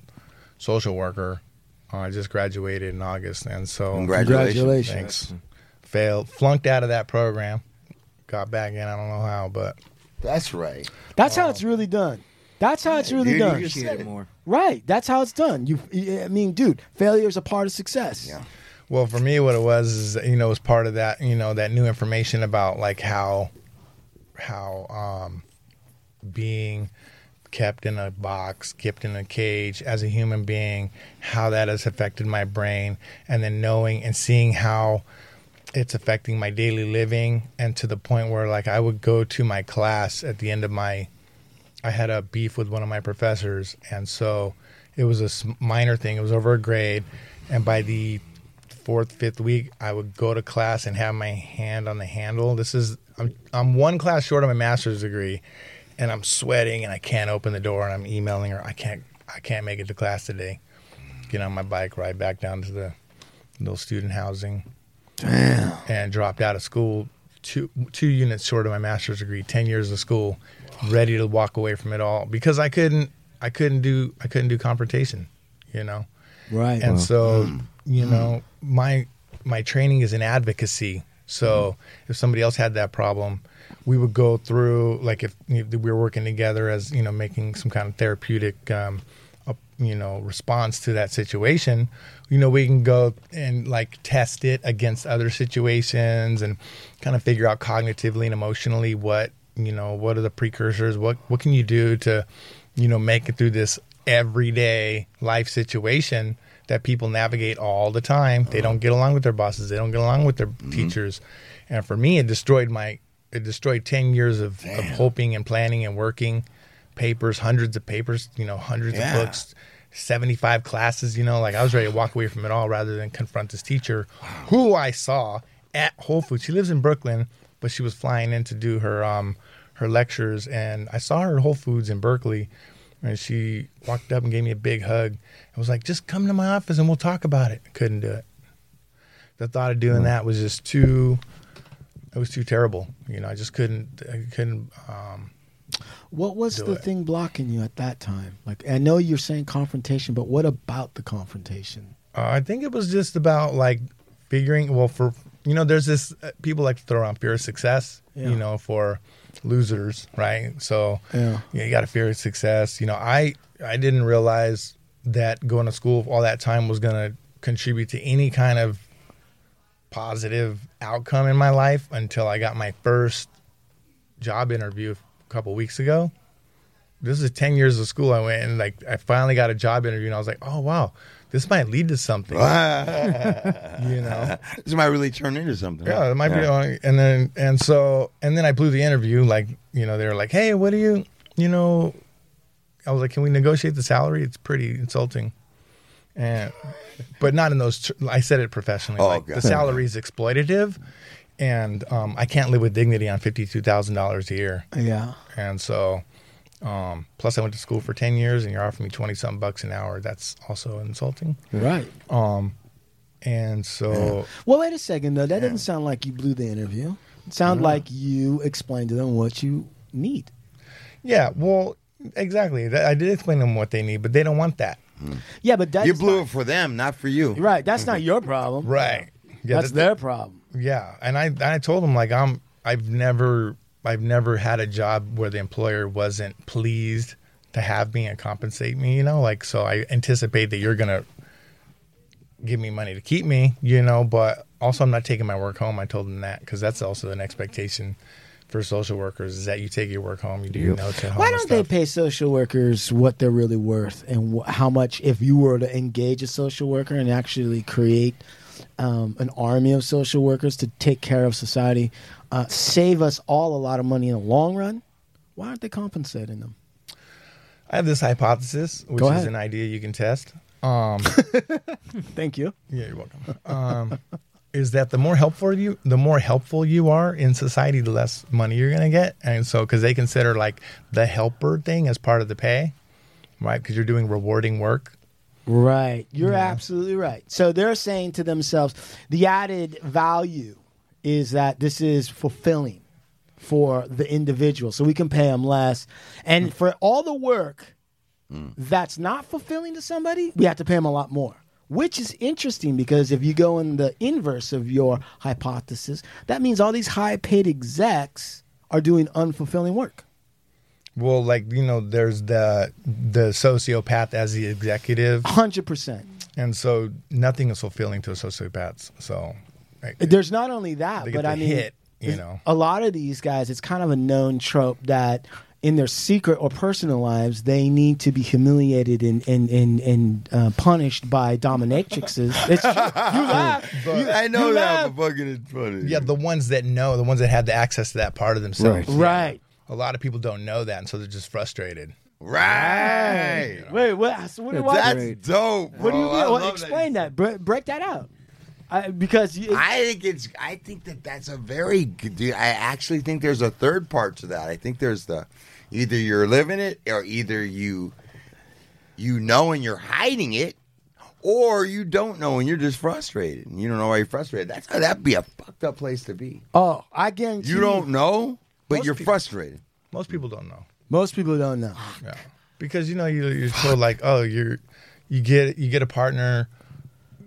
social worker. Uh, I just graduated in August, and so Congratulations. Congratulations. Thanks. Failed, flunked out of that program. Got back in. I don't know how, but That's right. That's how it's really done. That's how it's really dude, you done. just said it. more. Right. That's how it's done. You, I mean, dude, failure is a part of success. Yeah. Well, for me, what it was is you know it was part of that you know that new information about like how how um, being kept in a box, kept in a cage as a human being, how that has affected my brain, and then knowing and seeing how it's affecting my daily living, and to the point where like I would go to my class at the end of my I had a beef with one of my professors, and so it was a minor thing. It was over a grade, and by the fourth, fifth week, I would go to class and have my hand on the handle. This is I'm I'm one class short of my master's degree, and I'm sweating and I can't open the door, and I'm emailing her. I can't I can't make it to class today. Get on my bike, ride back down to the little student housing, and dropped out of school two two units short of my master's degree, ten years of school, ready to walk away from it all because I couldn't I couldn't do I couldn't do confrontation, you know. Right. And so, you know, my my training is in advocacy. So if somebody else had that problem, we would go through like if you know, we were working together as you know making some kind of therapeutic, um, uh, you know, response to that situation. You know, we can go and like test it against other situations and kind of figure out cognitively and emotionally what you know what are the precursors. What what can you do to you know make it through this everyday life situation that people navigate all the time. They don't get along with their bosses. They don't get along with their teachers. And for me, it destroyed my it destroyed ten years of, of hoping and planning and working, papers, hundreds of papers, you know, hundreds Yeah. of books, seventy five classes. You know, like I was ready to walk away from it all rather than confront this teacher, who I saw at Whole Foods. She lives in Brooklyn, but she was flying in to do her um her lectures, and I saw her at Whole Foods in Berkeley. And she walked up and gave me a big hug. and was like, just come to my office and we'll talk about it. Couldn't do it. The thought of doing that was just too, it was too terrible. You know, I just couldn't, I couldn't, um, What was the it. thing blocking you at that time? Like, I know you're saying confrontation, but what about the confrontation? uh, I think it was just about like figuring, well, for, you know, there's this, uh, people like to throw around fear of success, Yeah. you know, for losers, right? So, Yeah. you got to fear success. You know, I I didn't realize that going to school all that time was going to contribute to any kind of positive outcome in my life until I got my first job interview a couple weeks ago. This is ten years of school I went and like I finally got a job interview and I was like, oh wow, this might lead to something. [laughs] you know, this might really turn into something. yeah, it might be. And then and so and then I blew the interview. Like you know, they were like, hey, what do you, you know, I was like, can we negotiate the salary? It's pretty insulting. And but not in those. Tr- I said it professionally. Oh, like God. the salary is exploitative, and um, I can't live with dignity on fifty two thousand dollars a year. Yeah. And so, um, plus I went to school for ten years, and you're offering me twenty something bucks an hour. That's also insulting. Right. Um, and so Well, wait a second though. That doesn't sound like you blew the interview. It sounded like you explained to them what you need. yeah, well, exactly. I did explain to them what they need, but they don't want that. Yeah, but that's You blew not, it for them, not for you. right. That's not [laughs] your problem. Right. Yeah, That's that- their problem. Yeah, and I I told them like I'm I've never I've never had a job where the employer wasn't pleased to have me and compensate me. You know, like so I anticipate that you're gonna give me money to keep me. You know, but also I'm not taking my work home. I told them that because that's also an expectation for social workers is that you take your work home, you do your notes at home. Why don't they pay social workers what they're really worth and wh- how much, if you were to engage a social worker and actually create um, an army of social workers to take care of society, uh, save us all a lot of money in the long run? Why aren't they compensating them? I have this hypothesis, which is an idea you can test. Um, [laughs] Thank you. Yeah, you're welcome. Um, is that the more helpful you, the more helpful you are in society, the less money you're gonna get, and so because they consider like the helper thing as part of the pay, right? Because you're doing rewarding work. Right. You're absolutely right. So they're saying to themselves, the added value is that this is fulfilling for the individual. So we can pay them less. And for all the work mm. that's not fulfilling to somebody, we have to pay them a lot more. Which is interesting because if you go in the inverse of your hypothesis, that means all these high paid execs are doing unfulfilling work. Well, like you know, there's the the sociopath as the executive, 100%. and so nothing is fulfilling to a sociopath. So like, There's not only that, they but the I mean, hit, you know. a lot of these guys, it's kind of a known trope that in their secret or personal lives, they need to be humiliated and and and, and uh, punished by dominatrixes. [laughs] It's true. You laugh. I know You that, laugh. but fucking it's funny. Yeah, the ones that know, the ones that have the access to that part of themselves. Right. Right. A lot of people don't know that, and so they're just frustrated. Right. Wait, what? So what, what, That's Great. dope. what do you bro. mean? I Well, love explain that. Bre- break that out. I, because you, I think it's. I think that that's a very good. Dude, I actually think there's a third part to that. I think there's the either you're living it or either you you know and you're hiding it, or you don't know and you're just frustrated and you don't know why you're frustrated. That's that'd be a fucked up place to be. oh, I guarantee You don't know, but Most you're people- frustrated. Most people don't know. Most people don't know. Yeah, because you know you, you're told like, oh, you're you get you get a partner,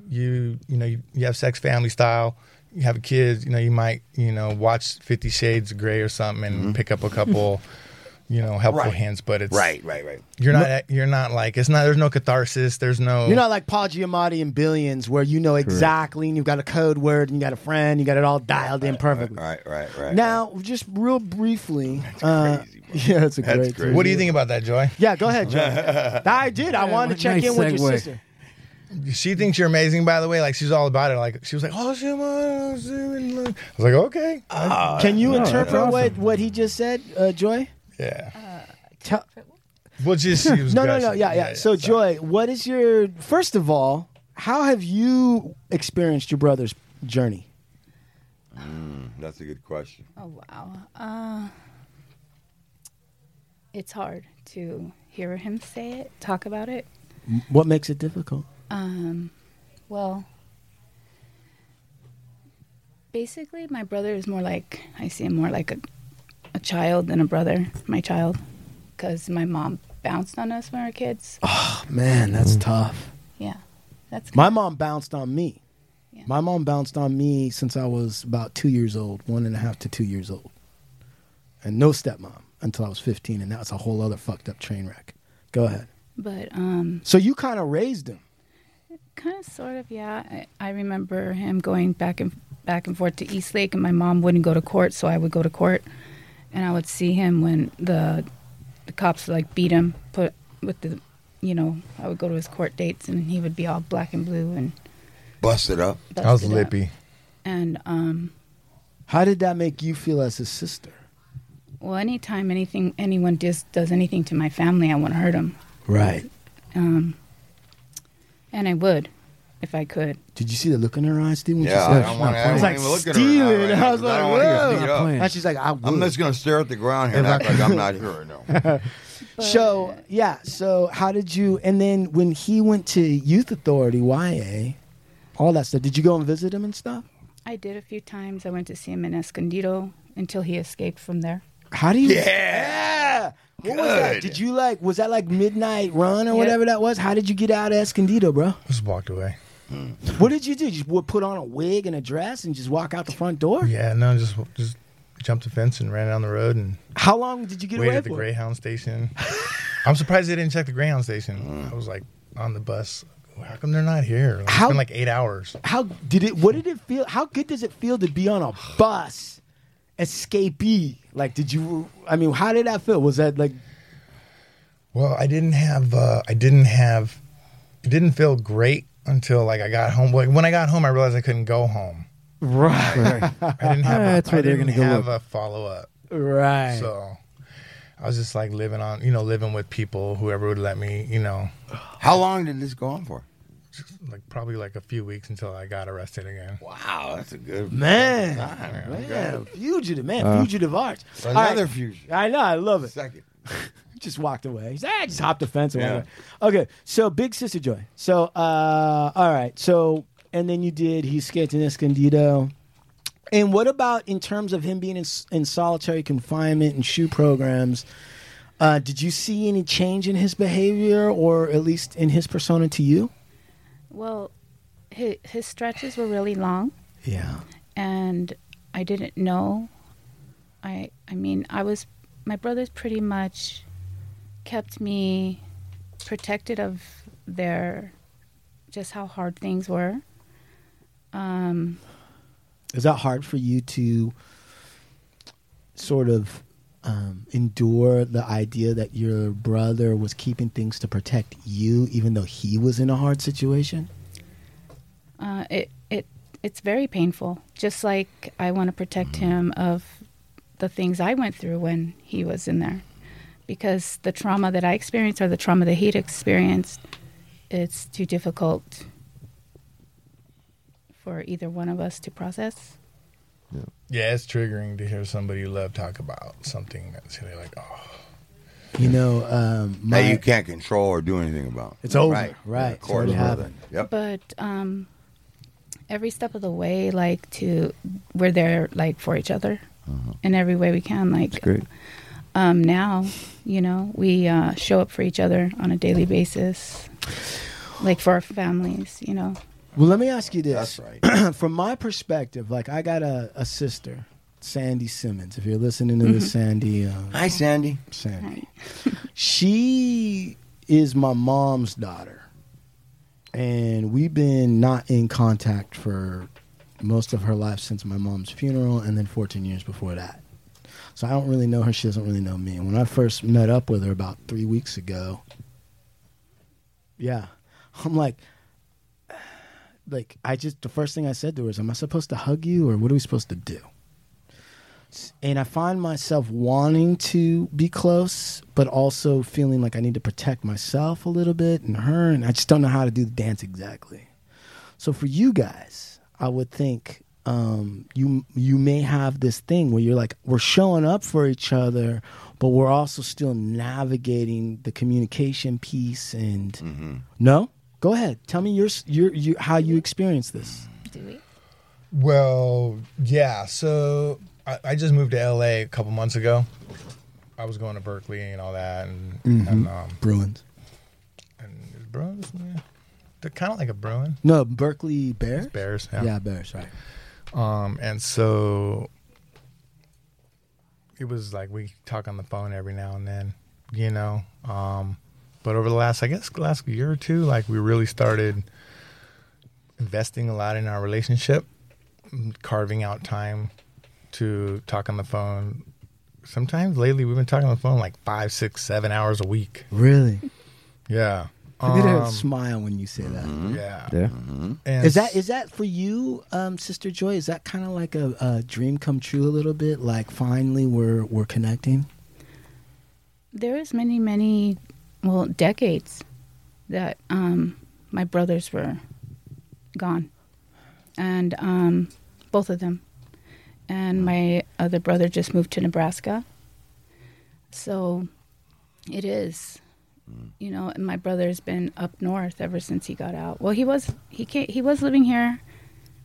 you you know you, you have sex family style, you have kids, you know you might you know watch Fifty Shades of Grey or something and mm-hmm. pick up a couple, [laughs] you know helpful Right. hints, but it's Right, right, right. You're not you're not like it's not. There's no catharsis. There's no. You're not like Paul Giamatti in Billions, where you know exactly, and you've got a code word, and you got a friend, you got it all dialed in perfectly. Right, right, right. Now, just real briefly, uh, crazy, bro. [laughs] yeah, it's a That's great. crazy. What do you think about that, Joy? Yeah, go ahead, Joy [laughs] I did. I wanted to check nice in with your sister. She thinks you're amazing, by the way. Like she's all about it. Like she was like, "Oh, she was." I was like, "Okay, Can you no, interpret awesome. what, what he just said, uh, Joy? Yeah." Tell, Well, just she was [laughs] no, no, no. gushing. Yeah, yeah. So, sorry. Joy, what is your first of all? How have you experienced your brother's journey? That's a good question. Oh wow. Uh, it's hard to hear him say it, talk about it. What makes it difficult? Um, well, basically, my brother is more like I see him more like a, a child than a brother. My child, because my mom bounced on us when we were kids. Oh, man, that's tough. Yeah, that's My mom bounced on me. Yeah. My mom bounced on me since I was about two years old, one and a half to two years old. And no stepmom until I was 15, and that's a whole other fucked up train wreck. Go ahead. But um, So you kind of raised him. kind of, sort of, yeah. I, I remember him going back and back and forth to Eastlake, and my mom wouldn't go to court, so I would go to court, and I would see him when the the cops like beat him, put with the, you know, I would go to his court dates and he would be all black and blue and Busted up. I was busted up. lippy. And um, How did that make you feel as his sister? well, anytime anything anyone just does anything to my family, I want to hurt them. Right. Um, and I would, if I could. Did you see the look in her eyes, Steve? when she Yeah, said I don't want to. I was like, even at her steal it. I now, was 'cause I like, don't want to get whoa. And she's like, I would. I'm just gonna stare at the ground here and act like I'm not [laughs] here right now. [laughs] So yeah, so how did you? And then when he went to Youth Authority, YA, all that stuff. Did you go and visit him and stuff? I did a few times. I went to see him in Escondido until he escaped from there. How do you? Yeah. What was that? Did you like? Was that like midnight run or Yeah. whatever that was? How did you get out of Escondido, bro? Just walked away. What did you do? You just put on a wig and a dress and just walk out the front door? Yeah, no, just just jumped the fence and ran down the road and How long did you get waited away at the for? Greyhound station. I'm surprised they didn't check the Greyhound station. I was like on the bus. How come they're not here? Like, How- It's been like eight hours. How did it? What did it feel? How good does it feel to be on a bus, escapee? Like, did you? I mean, how did that feel? Was that like? Well, I didn't have. Uh, I didn't have. It didn't feel great until like I got home. Like when I got home, I realized I couldn't go home. Right, [laughs] I didn't have. A, that's where I they're didn't gonna go have look. a follow up. right. So I was just like living on, you know, living with people, whoever would let me, you know, How long did this go on for? like probably like a few weeks until I got arrested again. Wow, that's a good Man, time. man, fugitive, man, Uh, fugitive arts. All Another right. fusion. I know, I love it. Second. Just walked away. He's, ah, just hopped the fence and Yeah. away. Okay, so big sister joy. So, uh, all right. So, and then you did. He escaped in Escondido. And what about in terms of him being in, in solitary confinement and SHU programs? Uh, did you see any change in his behavior, or at least in his persona to you? Well, his, his stretches were really long. Yeah. and I didn't know. I I mean, I was my brothers pretty much kept me protected of their just how hard things were. Um, Is that hard for you to sort of um, endure the idea that your brother was keeping things to protect you, even though he was in a hard situation? uh, it it it's very painful. Just like I want to protect him of the things I went through when he was in there, because the trauma that I experienced or the trauma that he'd experienced, it's too difficult for either one of us to process. Yeah, it's triggering to hear somebody you love talk about something that's really like, oh, You know, um, my, that you can't control or do anything about. It's over. Right. Right. Of course. already happened. Yep. But um, every step of the way, like to we're there like for each other in every way we can. Like Great. Um, now, you know, we uh, show up for each other on a daily basis, like for our families. You know, Well, let me ask you this. That's right. [clears throat] From my perspective, like I got a, a sister, Sandy Simmons. If you're listening to this, Sandy, uh, Hi, Sandy. Sandy. [laughs] she is my mom's daughter. And we've been not in contact for most of her life since my mom's funeral and then 14 years before that. So I don't really know her. She doesn't really know me. When I first met up with her about three weeks ago, yeah, I'm like, [sighs] like I just the first thing I said to her is, "Am I supposed to hug you, or what are we supposed to do?" and I find myself wanting to be close, but also feeling like I need to protect myself a little bit and her, and I just don't know how to do the dance exactly. So for you guys, I would think um, you you may have this thing where you're like we're showing up for each other, but we're also still navigating the communication piece. And no, go ahead, tell me your your, your how you experience this. do we? Well, yeah. So I, I just moved to LA a couple months ago. I was going to Berkeley and all that, and, and um, Bruins. and Bruins, yeah. they're kind of like a Bruin. No, Berkeley Bears. Bears, Yeah, yeah. Bears. Right. Um, and so it was like we talk on the phone every now and then, you know. Um, but over the last, I guess, last year or two, like we really started investing a lot in our relationship, carving out time to talk on the phone sometimes lately we've been talking on the phone like five, six, seven hours a week. Really? Yeah. Look at her Um, smile when you say that. yeah. Yeah. And Is that is that for you, um, Sister Joy? Is that kind of like a, a dream come true a little bit? Like finally we're we're connecting. There is many, many, well, decades that um, my brothers were gone, and um, both of them, and my other brother just moved to Nebraska. So, it is, you know, and my brother's been up north ever since he got out. Well, he was he came, he was living here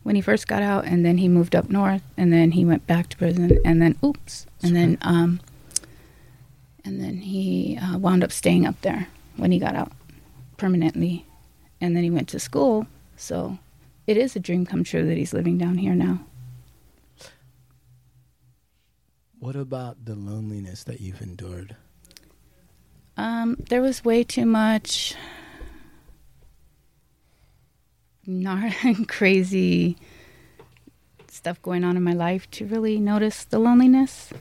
when he first got out, and then he moved up north, and then he went back to prison, and then oops, and then um, and then he uh, wound up staying up there when he got out permanently, and then he went to school. So it is a dream come true that he's living down here now. What about the loneliness that you've endured? Um, there was way too much nar- [laughs] crazy stuff going on in my life to really notice the loneliness.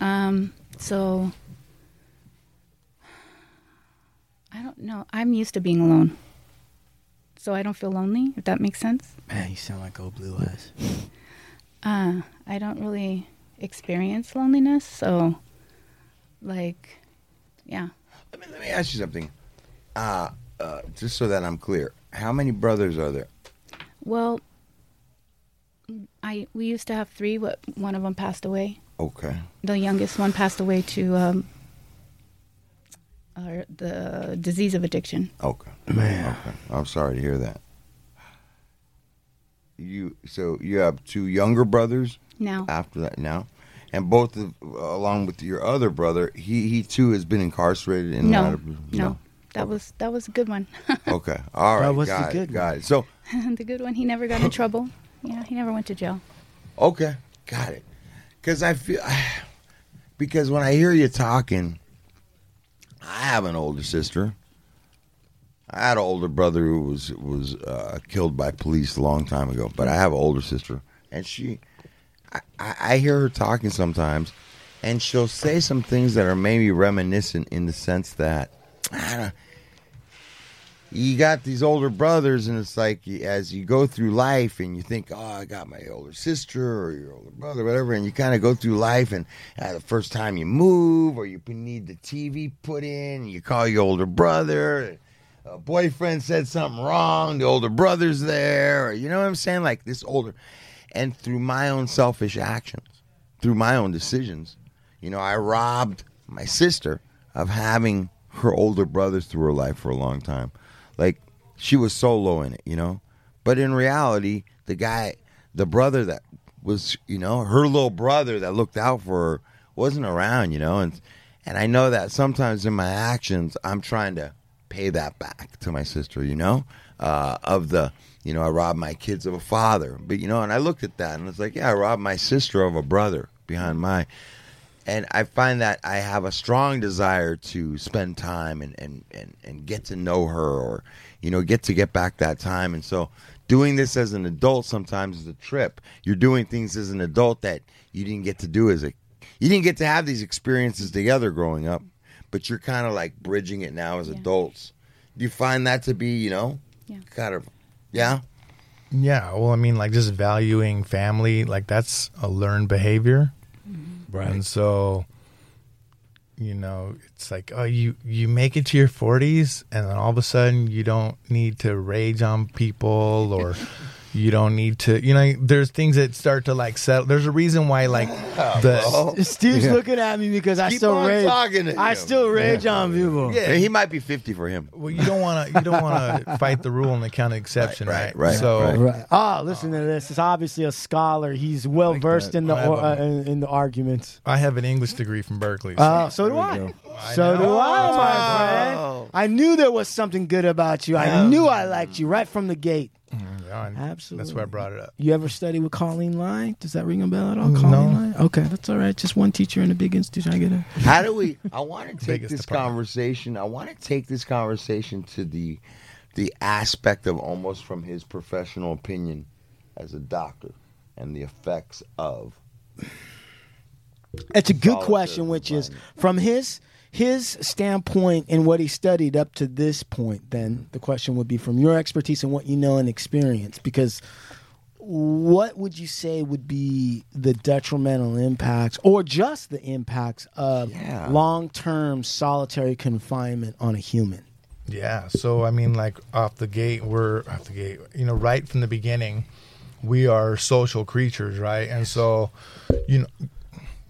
Um, so I don't know. I'm used to being alone. So I don't feel lonely, if that makes sense. Man, you sound like old blue eyes. Uh, I don't really experience loneliness, so like yeah. Let me, let me ask you something. Uh, uh, just so that I'm clear. How many brothers are there? Well, I we used to have three, but one of them passed away. Okay. The youngest one passed away to um, uh, the disease of addiction. Okay. Man. Okay. I'm sorry to hear that. You so you have two younger brothers Now, after that now, and both of, along with your other brother, he he too has been incarcerated in no, out of- no, that was that was a good one. [laughs] Okay. All right. That was the got it, good got it. So [laughs] the good one. He never got in trouble. Yeah, he never went to jail. Okay, got it. Because I feel, [sighs] because when I hear you talking, I have an older sister. I had an older brother who was was uh, killed by police a long time ago, but I have an older sister, and she, I, I hear her talking sometimes, and she'll say some things that are maybe reminiscent in the sense that, you got these older brothers, and it's like as you go through life, and you think, "Oh, I got my older sister or your older brother, whatever," and you kind of go through life, and uh, the first time you move, or you need the TV put in, you call your older brother. A boyfriend said something wrong. The older brother's there. Or, you know what I'm saying? Like this older, and through my own selfish actions, through my own decisions, you know, I robbed my sister of having her older brothers through her life for a long time. Like she was solo in it, you know. But in reality, the guy, the brother that was, you know, her little brother that looked out for her wasn't around, you know. And and I know that sometimes in my actions, I'm trying to pay that back to my sister, you know, uh, of the, you know, I robbed my kids of a father, but you know, and I looked at that and it's like, yeah, I robbed my sister of a brother behind my and I find that I have a strong desire to spend time and, and, and, and get to know her or, you know, get to get back that time. And so doing this as an adult sometimes is a trip. You're doing things as an adult that you didn't get to do as a, you didn't get to have these experiences together growing up, but you're kind of like bridging it now as Yeah. adults. Do you find that to be, you know, Yeah. kind of, yeah? Yeah, well, I mean, like just valuing family, like that's a learned behavior, mm-hmm. Right. and so, you know, it's like, oh, you you make it to your forties, and then all of a sudden you don't need to rage on people, or [laughs] you don't need to, you know, there's things that start to like settle. There's a reason why, like the [laughs] Steve's looking at me because I Keep still on rage. talking to I him. still rage on people. Yeah, he might be 50 for him. well, you don't want to you don't want to [laughs] fight the rule and the count of exception, Right, right? right, So. right. Right. Ah, listen to this. It's obviously a scholar. He's well versed in the or, a- uh, in, in the arguments. I have an English degree from Berkeley. so- Uh, so do I. I So do know. I, my oh. friend. Oh. I knew there was something good about you. I knew I liked you right from the gate. Mm, yeah, Absolutely. That's why I brought it up. You ever study with Colleen Lai? Does that ring a bell at all? No. Colleen Lai? Okay, that's all right. Just one teacher in a big institution. I get it. How do we? I want to [laughs] take Biggest this department. conversation. I want to take this conversation to the the aspect of almost from his professional opinion as a doctor and the effects of It's a good question, which is from his his standpoint and what he studied up to this point. Then the question would be from your expertise and what you know and experience, because what would you say would be the detrimental impacts, or just the impacts of Yeah. long term solitary confinement on a human? Yeah. So I mean, like off the gate, we're off the gate. You know, right from the beginning, we are social creatures, right? And so, you know,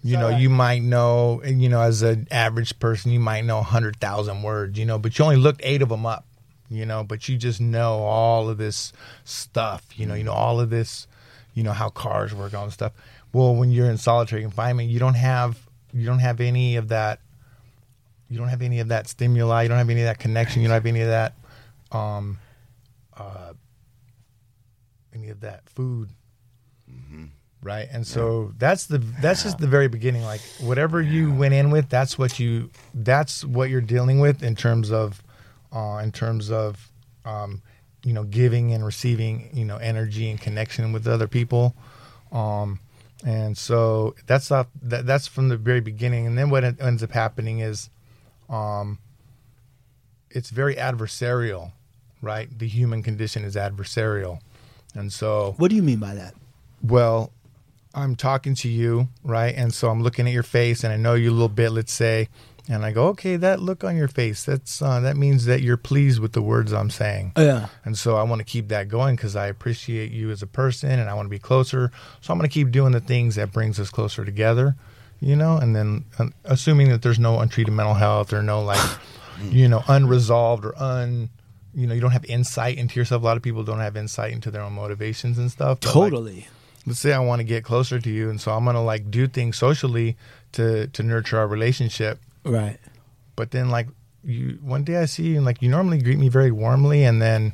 you know, you might know, you know, as an average person, you might know hundred thousand words, you know, but you only looked eight of them up, you know, but you just know all of this stuff, you know, you know all of this, you know how cars work, this stuff. Well, when you're in solitary confinement, you don't have you don't have any of that you don't have any of that stimuli. You don't have any of that connection. You don't have any of that, um, uh, any of that food, right? And so that's the that's just the very beginning. Like whatever you went in with, that's what you that's what you're dealing with in terms of, uh, in terms of, um, you know, giving and receiving, you know, energy and connection with other people. Um, and so that's that, that's from the very beginning. And then what en- ends up happening is, um, it's very adversarial, right? The human condition is adversarial. And so, What do you mean by that? well, I'm talking to you, right? And so I'm looking at your face and I know you a little bit, let's say, and I go, okay, that look on your face, that's, uh, that means that you're pleased with the words I'm saying. Yeah. And so I want to keep that going because I appreciate you as a person and I want to be closer. So I'm going to keep doing the things that brings us closer together, you know, and then uh, assuming that there's no untreated mental health or no like, [laughs] you know, unresolved or un, you know, you don't have insight into yourself. A lot of people don't have insight into their own motivations and stuff. But, like, Totally. Let's say I want to get closer to you. And so I'm going to like do things socially to, to nurture our relationship right. but then like you one day I see you and like you normally greet me very warmly and then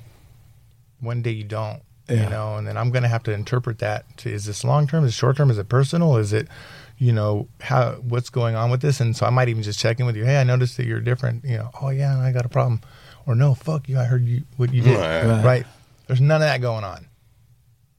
one day you don't Yeah. you know and then I'm gonna have to interpret that to is this long term is it short term is it personal is it you know how what's going on with this and so I might even just check in with you hey I noticed that you're different you know oh yeah I got a problem or no fuck you I heard you what you did Right. Right. right there's none of that going on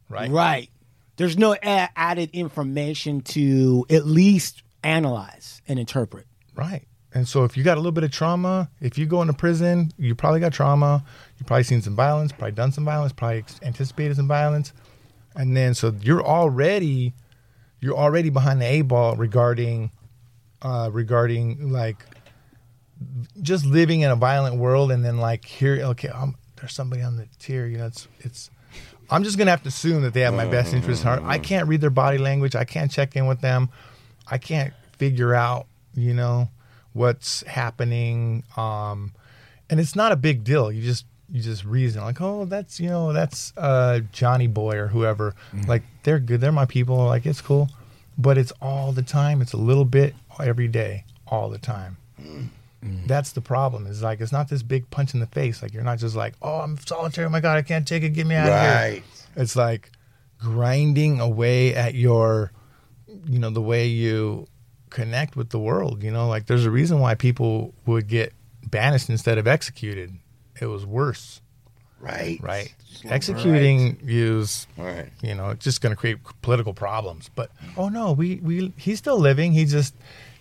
right Right. There's no a- added information to at least analyze and interpret. Right. And so if you got a little bit of trauma, if you go into prison, you probably got trauma. You probably seen some violence, probably done some violence, probably anticipated some violence. And then so you're already you're already behind the A ball regarding uh regarding like just living in a violent world and then like here okay, um there's somebody on the tier, you know, it's it's I'm just gonna have to assume that they have my best interest in heart. I can't read their body language. I can't check in with them. I can't figure out, you know, what's happening. Um, and it's not a big deal. You just you just reason like, oh, that's you know, that's uh, Johnny Boy or whoever. Like they're good. They're my people. Like it's cool, but it's all the time. It's a little bit every day, all the time. Mm. That's the problem. Is like it's not this big punch in the face. Like you're not just like, oh, I'm solitary. Oh my god, I can't take it. Get me out of here. It's like grinding away at your, you know, the way you connect with the world. You know, like there's a reason why people would get banished instead of executed. It was worse, Right. right? Executing is, Right. you know, it's just going to create political problems. But oh no, we we he's still living. He just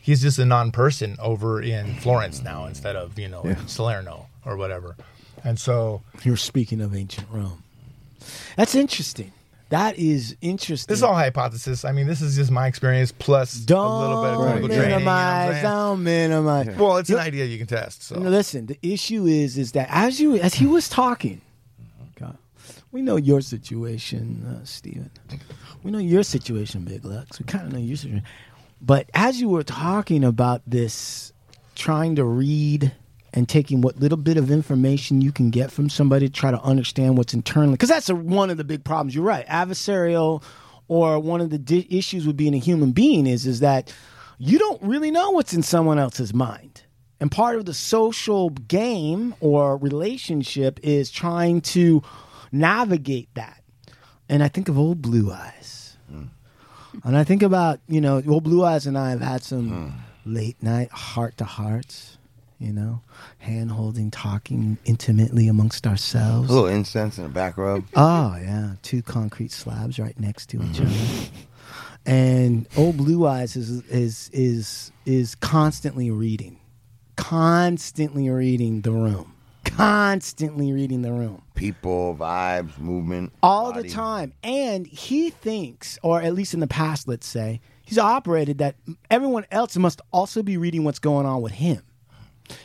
he's just a non-person over in Florence now instead of you know in Salerno or whatever. And so You're speaking of ancient Rome. That's interesting. That is interesting. This is all hypothesis. I mean, this is just my experience plus don't a little bit of clinical training. you know minimize. don't minimize. Well, it's an idea you can test. So listen, the issue is is that as you as he was talking, we know your situation, uh, Steven. We know your situation, Big Lux. We kind of know your situation. But as you were talking about this, trying to read and taking what little bit of information you can get from somebody to try to understand what's internally, because that's a, one of the big problems. You're right, adversarial, or one of the di- issues with being a human being is is that you don't really know what's in someone else's mind. And part of the social game or relationship is trying to navigate that. And I think of old Blue Eyes. [laughs] And I think about, you know, old Blue Eyes and I have had some hmm. late night heart to hearts, you know, hand holding, talking intimately amongst ourselves. A little incense in the back rub. Oh yeah, two concrete slabs right next to each hmm. other. and old Blue Eyes is is is is constantly reading, constantly reading the room, constantly reading the room People, vibes, movement. all body. the time. And he thinks, or at least in the past, let's say, he's operated that everyone else must also be reading what's going on with him.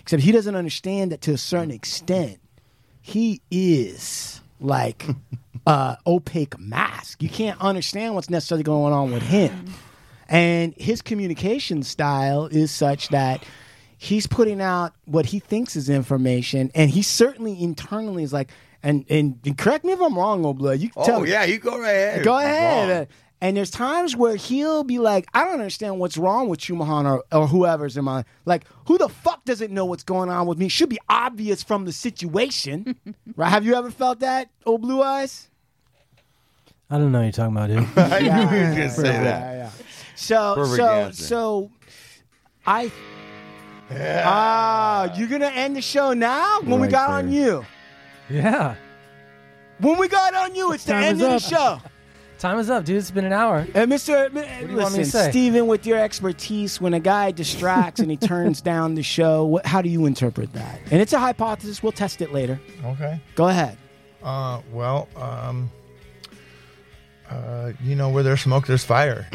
Except he doesn't understand that to a certain extent, he is like [laughs] uh opaque mask. You can't understand what's necessarily going on with him. And his communication style is such that he's putting out what he thinks is information, and he certainly internally is like, and and, and correct me if I'm wrong, old blood. You can Oh tell yeah, you go right ahead. Go ahead. And there's times where he'll be like, I don't understand what's wrong with Chumahan or, or whoever's in my like, who the fuck doesn't know what's going on with me? Should be obvious from the situation. [laughs] right? Have you ever felt that, old blue eyes? I don't know what you're talking about, dude. I knew he was gonna say Yeah, that. yeah. So Perfect so answer. so I Ah, you're gonna end the show now? When we Right got on you. yeah. When we got on you, it's the Time end is of the show. [laughs] Time is up, dude. It's been an hour. And Mr. do you listen, want me to say? Steven, with your expertise, when a guy distracts and he [laughs] turns down the show, what, how do you interpret that? And it's a hypothesis. We'll test it later. Okay. Go ahead. Uh, well, um, uh, you know, where there's smoke, there's fire. [laughs]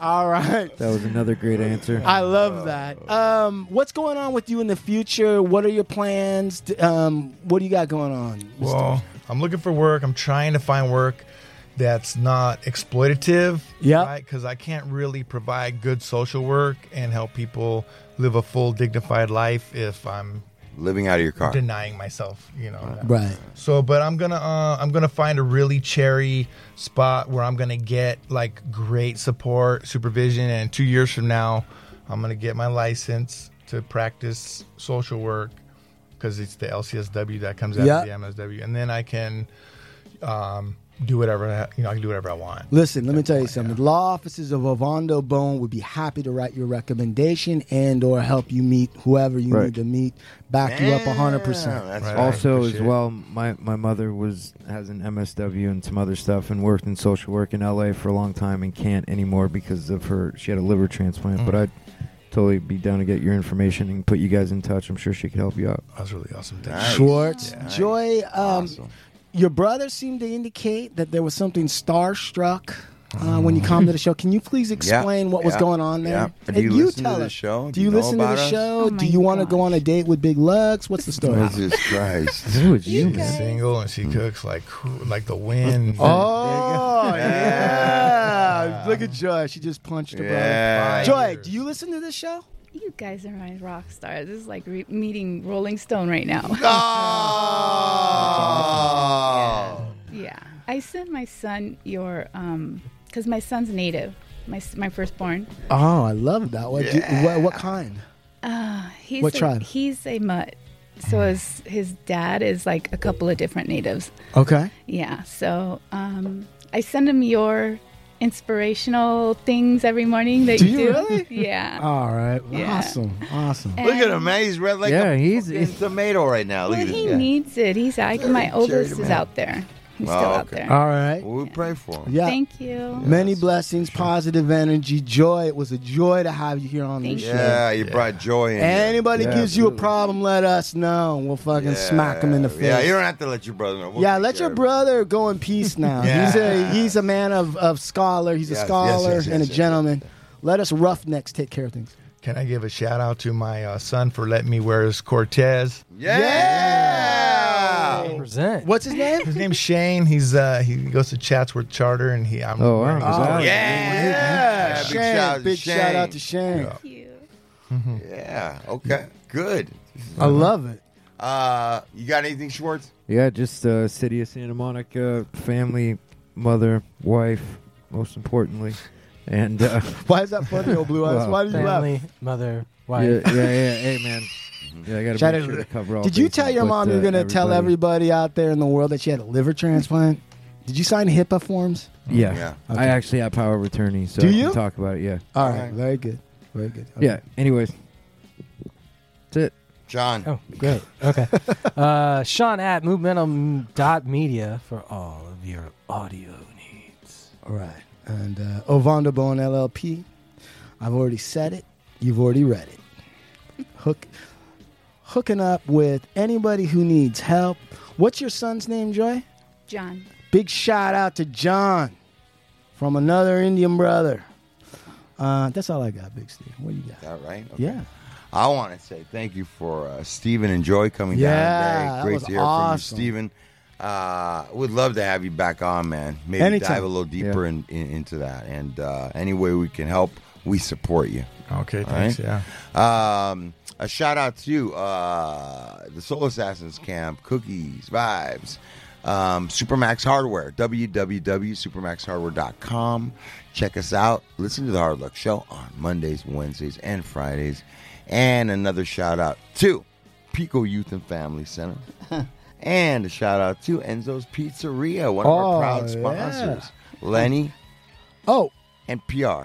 All right. That was another great answer. I love that. Um, what's going on with you in the future? What are your plans? Um, what do you got going on? Mr. Well, I'm looking for work. I'm trying to find work that's not exploitative. Yep. Right? Because I can't really provide good social work and help people live a full, dignified life if I'm Living out of your car. denying myself. You know. that. right. So, but I'm gonna uh, I'm gonna find a really cherry spot where I'm gonna get like great support, supervision, and two years from now, I'm gonna get my license to practice social work because it's the LCSW that comes out Yeah. of the MSW, and then I can um, do whatever I- you know. I can do whatever I want. Listen, let me tell you something. The law offices of Ovando Bone would be happy to write your recommendation and or help you meet whoever you Right. need to meet. Back you up hundred percent. Right. right. also, as well, my, my mother was has an MSW and some other stuff, and worked in social work in LA for a long time, and can't anymore because of her. She had a liver transplant, but Mm. I'd totally be down to get your information and put you guys in touch. I'm sure she could help you out. That was really awesome. Thank Nice. you. Schwartz, Yeah. Joy. Um, Awesome. Your brother seemed to indicate that there was something starstruck uh, when you come to the show. Can you please explain what was yeah, going on there? yeah. Do you And listen to tell the us. show? Do you, know listen to the show? Oh Do you want to go on a date with Big Lugs? What's the story? Jesus Christ. [laughs] Who is you, She's man? single and she cooks like like the wind. [laughs] oh yeah! Look at Joy. She just punched her Yeah. brother. Joy, do you listen to this show? You guys are my rock stars. This is like re- meeting Rolling Stone right now. [laughs] Oh. yeah. I sent my son your, um, because my son's native, my, my firstborn. Oh, I love that. What, do- what, what kind? Uh, he's What a, tribe? He's a mutt. So his, his dad is like a couple of different natives. Okay. Yeah. So um, I send him your inspirational things every morning that Do you you do. really? [laughs] Yeah. All right. Yeah. Awesome. Awesome. And- Look at him, man. He's red like Yeah, a he's- he's- tomato right now. Look well, at this he guy. needs it. He's like my oldest is man. out there. He's still out okay. there. All right. Well, we pray for him. Yeah. Thank you. Many blessings, positive energy, joy. It was a joy to have you here on Thank this you. show. Yeah, you brought joy in. here. Anybody Yeah, gives you a absolutely. problem, let us know. We'll fucking smack them in the face. Yeah, you don't have to let your brother know. We'll yeah, take let care your of it. brother go in peace [laughs] now. Yeah. He's a he's a man of, of scholar. He's a Yes, yes, scholar yes, yes, and a yes, gentleman. Let us roughnecks take care of things. Can I give a shout out to my uh, son for letting me wear his Cortez? Yeah. Present. What's his name? His name's Shane. He's uh he goes to Chatsworth Charter and he I'm Oh, wow. wearing Oh, Cortez. Yeah. Big Shane. shout out to Big shout out to Shane. Yeah. Thank you. Yeah. Okay. Good. I love it. Uh, you got anything, Schwartz? Yeah, just uh, city of Santa Monica, family, mother, wife, most importantly, and uh, [laughs] Why is that funny, old blue eyes? Well, Why do you laugh? Family, mother, yeah, wife. yeah, yeah. Hey, man, yeah, I got to Shout make out- sure to cover all. Did you tell your but, mom you're uh, going to tell everybody out there in the world that she had a liver transplant? Did you sign HIPAA forms? Yeah, Yeah. Okay. I actually have power of attorney, so Do I you? can talk about it. Yeah, All right, very good. Very good. Okay. yeah. Anyways, that's it. John. Oh, great. Okay. [laughs] uh, Sean at movemental dot media for all of your audio needs. All right. And uh, Ovanda Bone LLP. I've already said it. You've already read it. Hook, hooking up with anybody who needs help. What's your son's name, Joy? John. Big shout out to John from another Indian brother. Uh, that's all I got, Big Steve. What do you got? Is that right? Okay. Yeah. I want to say thank you for uh, Stephen and Joy coming Yeah, down that today. Great was to hear awesome. from you, Stephen. Uh, would love to have you back on, man. Maybe Anytime. dive a little deeper in, in, into that. And uh, any way we can help, we support you. Okay, All thanks. right? Yeah. Um, a shout out to uh, the Soul Assassins Camp, Cookies, Vibes, um, Supermax Hardware, www.supermaxhardware.com. Check us out. Listen to the Hard Luck Show on Mondays, Wednesdays, and Fridays. And another shout out to Pico Youth and Family Center. [laughs] and a shout out to Enzo's Pizzeria, one of Oh, our proud yeah. sponsors. Lenny Oh, and PR.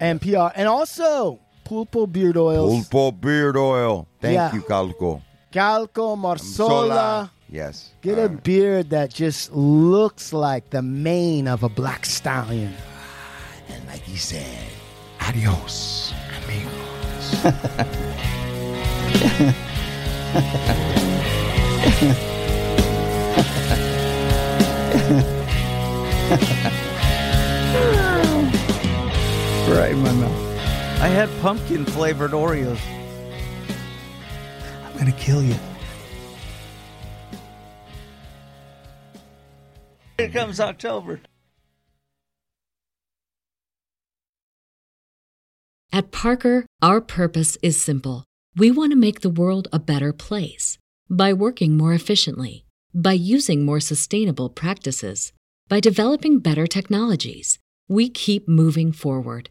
and PR. And also, Pulpo Beard Oils. Pulpo Beard Oil. Thank Yeah. you, Calco. Calco Marsola. Sola. Yes. Get All a right. beard that just looks like the mane of a black stallion. [sighs] And like he said, adios, amigos. [laughs] Right in my mouth. I had pumpkin flavored Oreos. I'm gonna kill you. Here comes October. At Parker, our purpose is simple. We want to make the world a better place by working more efficiently, by using more sustainable practices, by developing better technologies. We keep moving forward.